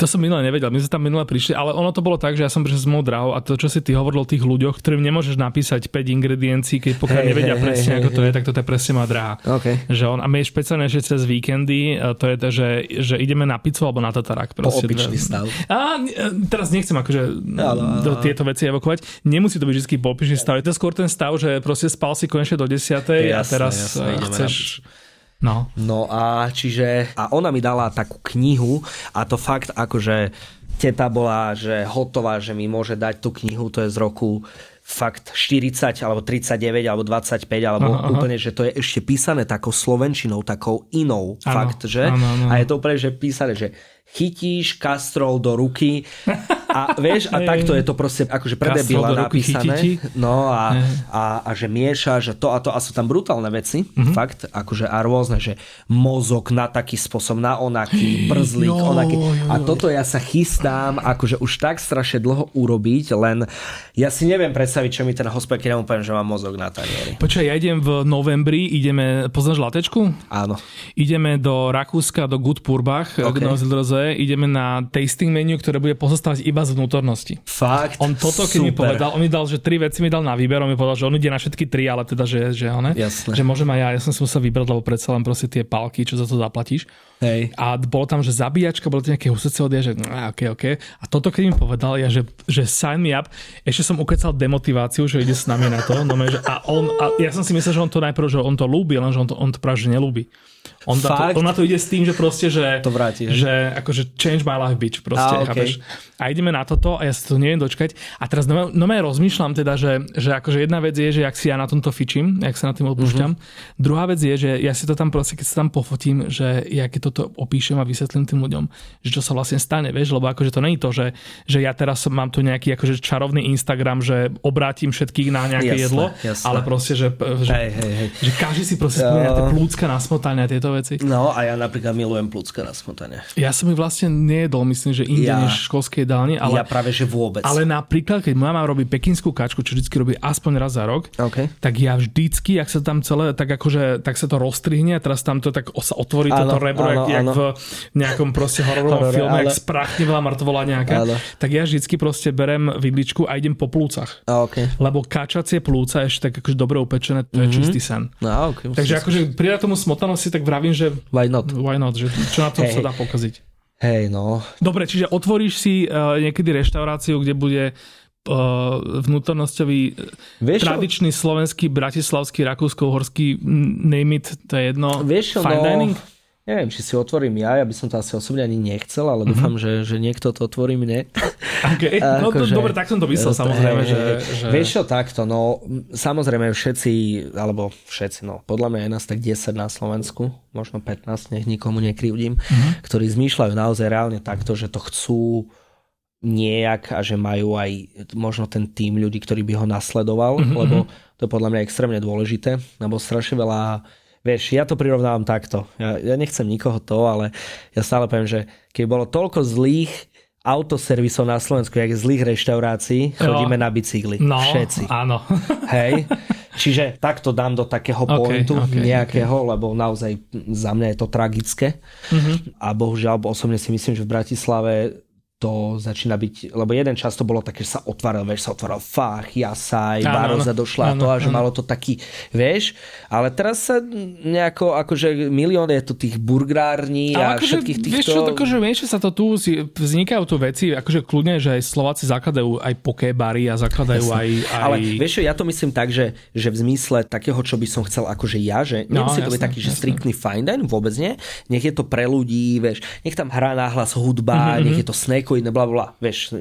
To som minule nevedel, my sme tam minule prišli, ale ono to bolo tak, že ja som prišiel s mojou drahou a to, čo si ty hovoril o tých ľuďoch, ktorým nemôžeš napísať 5 ingrediencií, keď pokiaľ hey, nevedia hey, presne, hey, ako to je, tak to je presne má drahá. Okay. Že on, a my špeciálne že cez víkendy, to je to, že, že ideme na pizzu alebo na. Proste, po stav. A teraz nechcem akože ale, do tieto veci evokovať. Nemusí to byť vždy popíši stav. Je to skôr ten stav, že proste spal si konečne do 10. a teraz jasné, chceš... No. no a čiže, a ona mi dala takú knihu a to fakt akože teta bola, že hotová, že mi môže dať tú knihu, to je z roku fakt 40 alebo 39 alebo 25 alebo aha, úplne, že to je ešte písané takou slovenčinou, takou inou ano, fakt, že? Ano, ano. A je to úplne, že písané, že chytíš kastrol do ruky a vieš, a takto je to proste akože pre debila napísané. No a, a, a, že miešaš a to a to a sú tam brutálne veci, mm-hmm. fakt, akože a rôzne, že mozog na taký spôsob, na onaký, brzlík, jo, onaký. A toto ja sa chystám akože už tak strašne dlho urobiť, len ja si neviem predstaviť, čo mi ten hospod, keď poviem, že mám mozog na tanieri. Počkaj, ja idem v novembri, ideme, poznáš Latečku? Áno. Ideme do Rakúska, do Gutpurbach, okay. Naozaj ideme na tasting menu, ktoré bude pozostávať iba z vnútornosti. Fakt? On toto, keď mi povedal, on mi dal, že tri veci mi dal na výber, on mi povedal, že on ide na všetky tri, ale teda, že, že, ne? Jasne. že môžem aj ja, ja som si musel vybrať, lebo predsa len proste tie palky, čo za to zaplatíš. Hej. A bolo tam, že zabíjačka, bolo to nejaké husece odia, že no, ok, ok. A toto, keď mi povedal, ja, že, že sign me up, ešte som ukecal demotiváciu, že ide s nami na to. No, že, a, on, a ja som si myslel, že on to najprv, že on to ľúbi, lenže on to, on to práve, že nelúbi. On, to, on na to ide s tým, že proste, že, to vráti, že akože change my life bitch proste, a, okay. A ideme na toto a ja sa to neviem dočkať. A teraz no, no rozmýšľam teda, že, že akože jedna vec je, že jak si ja na tomto fičím, jak sa na tým odpúšťam. Mm-hmm. Druhá vec je, že ja si to tam proste, keď sa tam pofotím, že ja keď toto opíšem a vysvetlím tým ľuďom, že čo sa vlastne stane, vieš, lebo akože to není to, že, že ja teraz mám tu nejaký akože čarovný Instagram, že obrátim všetkých na nejaké jasne, jedlo, jasne. ale proste, že, že, hej, hej, hej. že každý si proste spomína tie plúcka na smotanie a tieto veci. No a ja napríklad milujem plúcka na smotanie. Ja som ich vlastne nejedol, myslím, že inde ja, než školské jedálne. Ale, ja práve, že vôbec. Ale napríklad, keď moja mama robí pekinskú kačku, čo vždy robí aspoň raz za rok, okay. tak ja vždycky, ak sa tam celé, tak akože, tak sa to roztrihne a teraz tam to tak sa otvorí ano, toto rebro, ano, jak, jak v nejakom proste hororovom filme, ale... jak sprachnevala mŕtvola nejaká, ale... tak ja vždycky proste berem vidličku a idem po plúcach. A, okay. Lebo kačacie plúca ešte tak akože dobre upečené, to je mm-hmm. čistý sen. No, okay, Takže akože pri tomu tak vravím, že why not? Why not, že čo na to hey. sa dá pokaziť. Hej, no. Dobre, čiže otvoríš si uh, niekedy reštauráciu, kde bude uh, vnútornosťový Vieš, tradičný slovenský, bratislavský, rakúsko-horský name it, to je jedno. Vieš, fine no, dining? Neviem, či si otvorím ja, ja by som to asi osobne ani nechcel, ale mm-hmm. dúfam, že, že niekto to otvorí mne. Okay. No to, že, dobre, tak som to myslel samozrejme. Že, že... Vieš čo, takto, no samozrejme všetci, alebo všetci, no podľa mňa je nás tak 10 na Slovensku, možno 15, nech nikomu nekrivdím, mm-hmm. ktorí zmýšľajú naozaj reálne takto, že to chcú nejak a že majú aj možno ten tým ľudí, ktorý by ho nasledoval, mm-hmm. lebo to je podľa mňa extrémne dôležité, lebo strašne veľa Vieš, ja to prirovnávam takto. Ja, ja nechcem nikoho to, ale ja stále poviem, že keď bolo toľko zlých autoservisov na Slovensku, jak zlých reštaurácií, chodíme no. na bicykli. No, Všetci. áno. Hej. Čiže takto dám do takého okay, pointu okay, nejakého, okay. lebo naozaj za mňa je to tragické. Mm-hmm. A bohužiaľ, osobne si myslím, že v Bratislave to začína byť, lebo jeden čas to bolo také, že sa otváral, vieš, sa otváral fach, jasaj, baroza došla áno, to a že áno. malo to taký, vieš, ale teraz sa nejako, akože milión je tu tých burgrární a akože, všetkých týchto... Vieš čo, akože menšie sa to tu, si, vznikajú tu veci, akože kľudne, že aj Slováci zakladajú aj pokébary a zakladajú aj, aj... Ale vieš čo, ja to myslím tak, že, že v zmysle takého, čo by som chcel akože ja, že no, nemusí to byť taký, že striktný fine dine, vôbec nie, nech je to pre ľudí, vieš, nech tam hrá náhlas hudba, mm-hmm. nech je to snack Bitcoin, bla bla, vieš.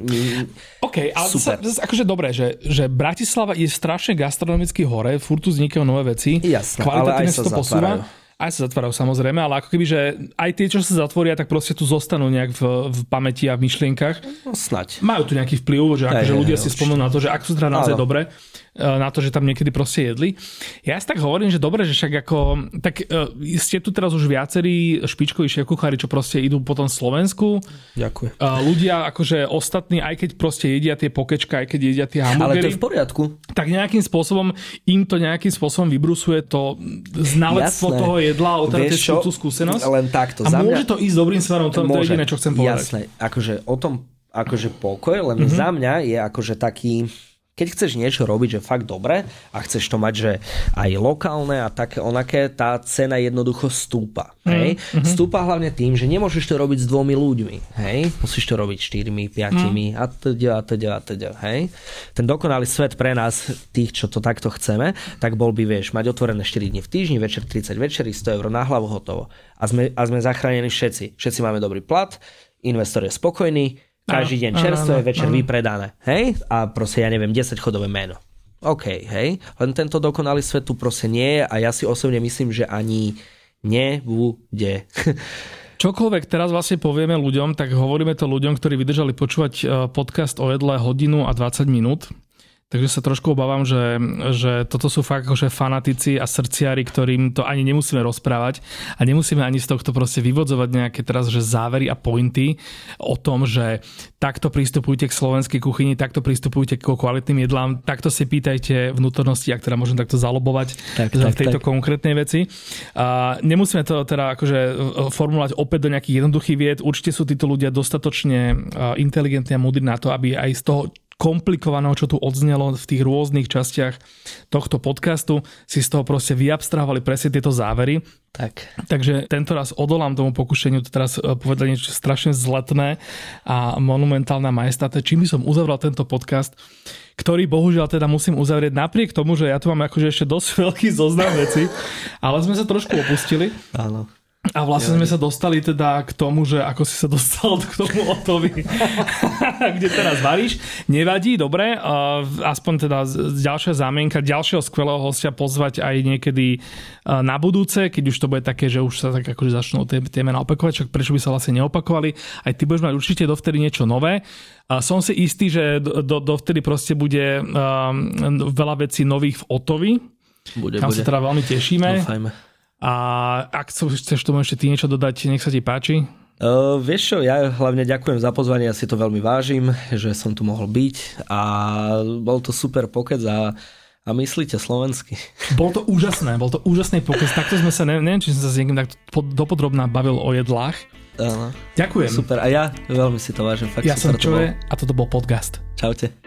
OK, ale super. Sa, akože dobre, že, že Bratislava je strašne gastronomicky hore, furt tu vznikajú nové veci. Jasné, aj sa to posúva. Aj sa zatvárajú samozrejme, ale ako keby, že aj tie, čo sa zatvoria, tak proste tu zostanú nejak v, v pamäti a v myšlienkach. No, snať. Majú tu nejaký vplyv, že akože ľudia si spomenú na to, že ak sú teda naozaj dobre, E, na to, že tam niekedy proste jedli. Ja si tak hovorím, že dobre, že však ako, tak uh, ste tu teraz už viacerí špičkoví šéf kuchári, čo proste idú po tom Slovensku. Ďakujem. Uh, ľudia akože ostatní, aj keď proste jedia tie pokečka, aj keď jedia tie hamburgery. Ale to je v poriadku. Tak nejakým spôsobom im to nejakým spôsobom vybrusuje to znalectvo Jasné. toho jedla, o teda tú skúsenosť. Len takto. A môže mňa... to ísť dobrým smerom, to, to je jediné, čo chcem povedať. Jasné, akože o tom akože pokoj, len mm-hmm. za mňa je akože taký keď chceš niečo robiť, že fakt dobre a chceš to mať, že aj lokálne a také onaké, tá cena jednoducho stúpa. Mm, hej? Mm-hmm. Stúpa hlavne tým, že nemôžeš to robiť s dvomi ľuďmi. Hej? Musíš to robiť štyrmi, piatimi mm. a teda, a teda, a teda. Hej? Ten dokonalý svet pre nás, tých, čo to takto chceme, tak bol by, vieš, mať otvorené 4 dní v týždni, večer 30 večerí, 100 eur na hlavu, hotovo. A sme, a sme zachránení všetci. Všetci máme dobrý plat, investor je spokojný, každý deň čerstvé, večer vypredané. Hej? A proste, ja neviem, 10 chodové meno. OK, hej. Len tento dokonalý svet tu proste nie je a ja si osobne myslím, že ani nebude. Čokoľvek teraz vlastne povieme ľuďom, tak hovoríme to ľuďom, ktorí vydržali počúvať e, podcast o jedle hodinu a 20 minút. Takže sa trošku obávam, že, že toto sú fakt akože fanatici a srdciari, ktorým to ani nemusíme rozprávať a nemusíme ani z tohto proste vyvodzovať nejaké teraz že závery a pointy o tom, že takto pristupujte k slovenskej kuchyni, takto pristupujte k kvalitným jedlám, takto si pýtajte vnútornosti, ak teda môžem takto zalobovať tak, v tak, tejto tak. konkrétnej veci. A nemusíme to teda akože e, formulovať opäť do nejakých jednoduchých vied. Určite sú títo ľudia dostatočne e, inteligentní a múdri na to, aby aj z toho komplikovaného, čo tu odznelo v tých rôznych častiach tohto podcastu, si z toho proste vyabstrahovali presne tieto závery. Tak. Takže tento raz odolám tomu pokušeniu teraz e, povedať niečo strašne zletné a monumentálne majestáte. Čím by som uzavrel tento podcast, ktorý bohužiaľ teda musím uzavrieť napriek tomu, že ja tu mám akože ešte dosť veľký zoznam veci, ale sme sa trošku opustili. Áno. A vlastne sme sa dostali teda k tomu, že ako si sa dostal k tomu Otovi, kde teraz varíš. Nevadí, dobre, aspoň teda ďalšia zámienka, ďalšieho skvelého hostia pozvať aj niekedy na budúce, keď už to bude také, že už sa tak akože začnú tie, mená opakovať, čak prečo by sa vlastne neopakovali. Aj ty budeš mať určite dovtedy niečo nové. Som si istý, že do, dovtedy proste bude um, veľa vecí nových v Otovi. Bude, Tam bude. sa teda veľmi tešíme. Dúfajme. A ak chceš tomu ešte ty niečo dodať, nech sa ti páči. Uh, vieš čo, ja hlavne ďakujem za pozvanie, ja si to veľmi vážim, že som tu mohol byť a bol to super pokec a, a myslíte slovensky. Bol to úžasné, bol to úžasný pokec, takto sme sa, ne, neviem, či som sa s niekým tak dopodrobná bavil o jedlách. Áno. Ďakujem. Super, a ja veľmi si to vážim. Fakt ja som Čoje a toto bol podcast. Čaute.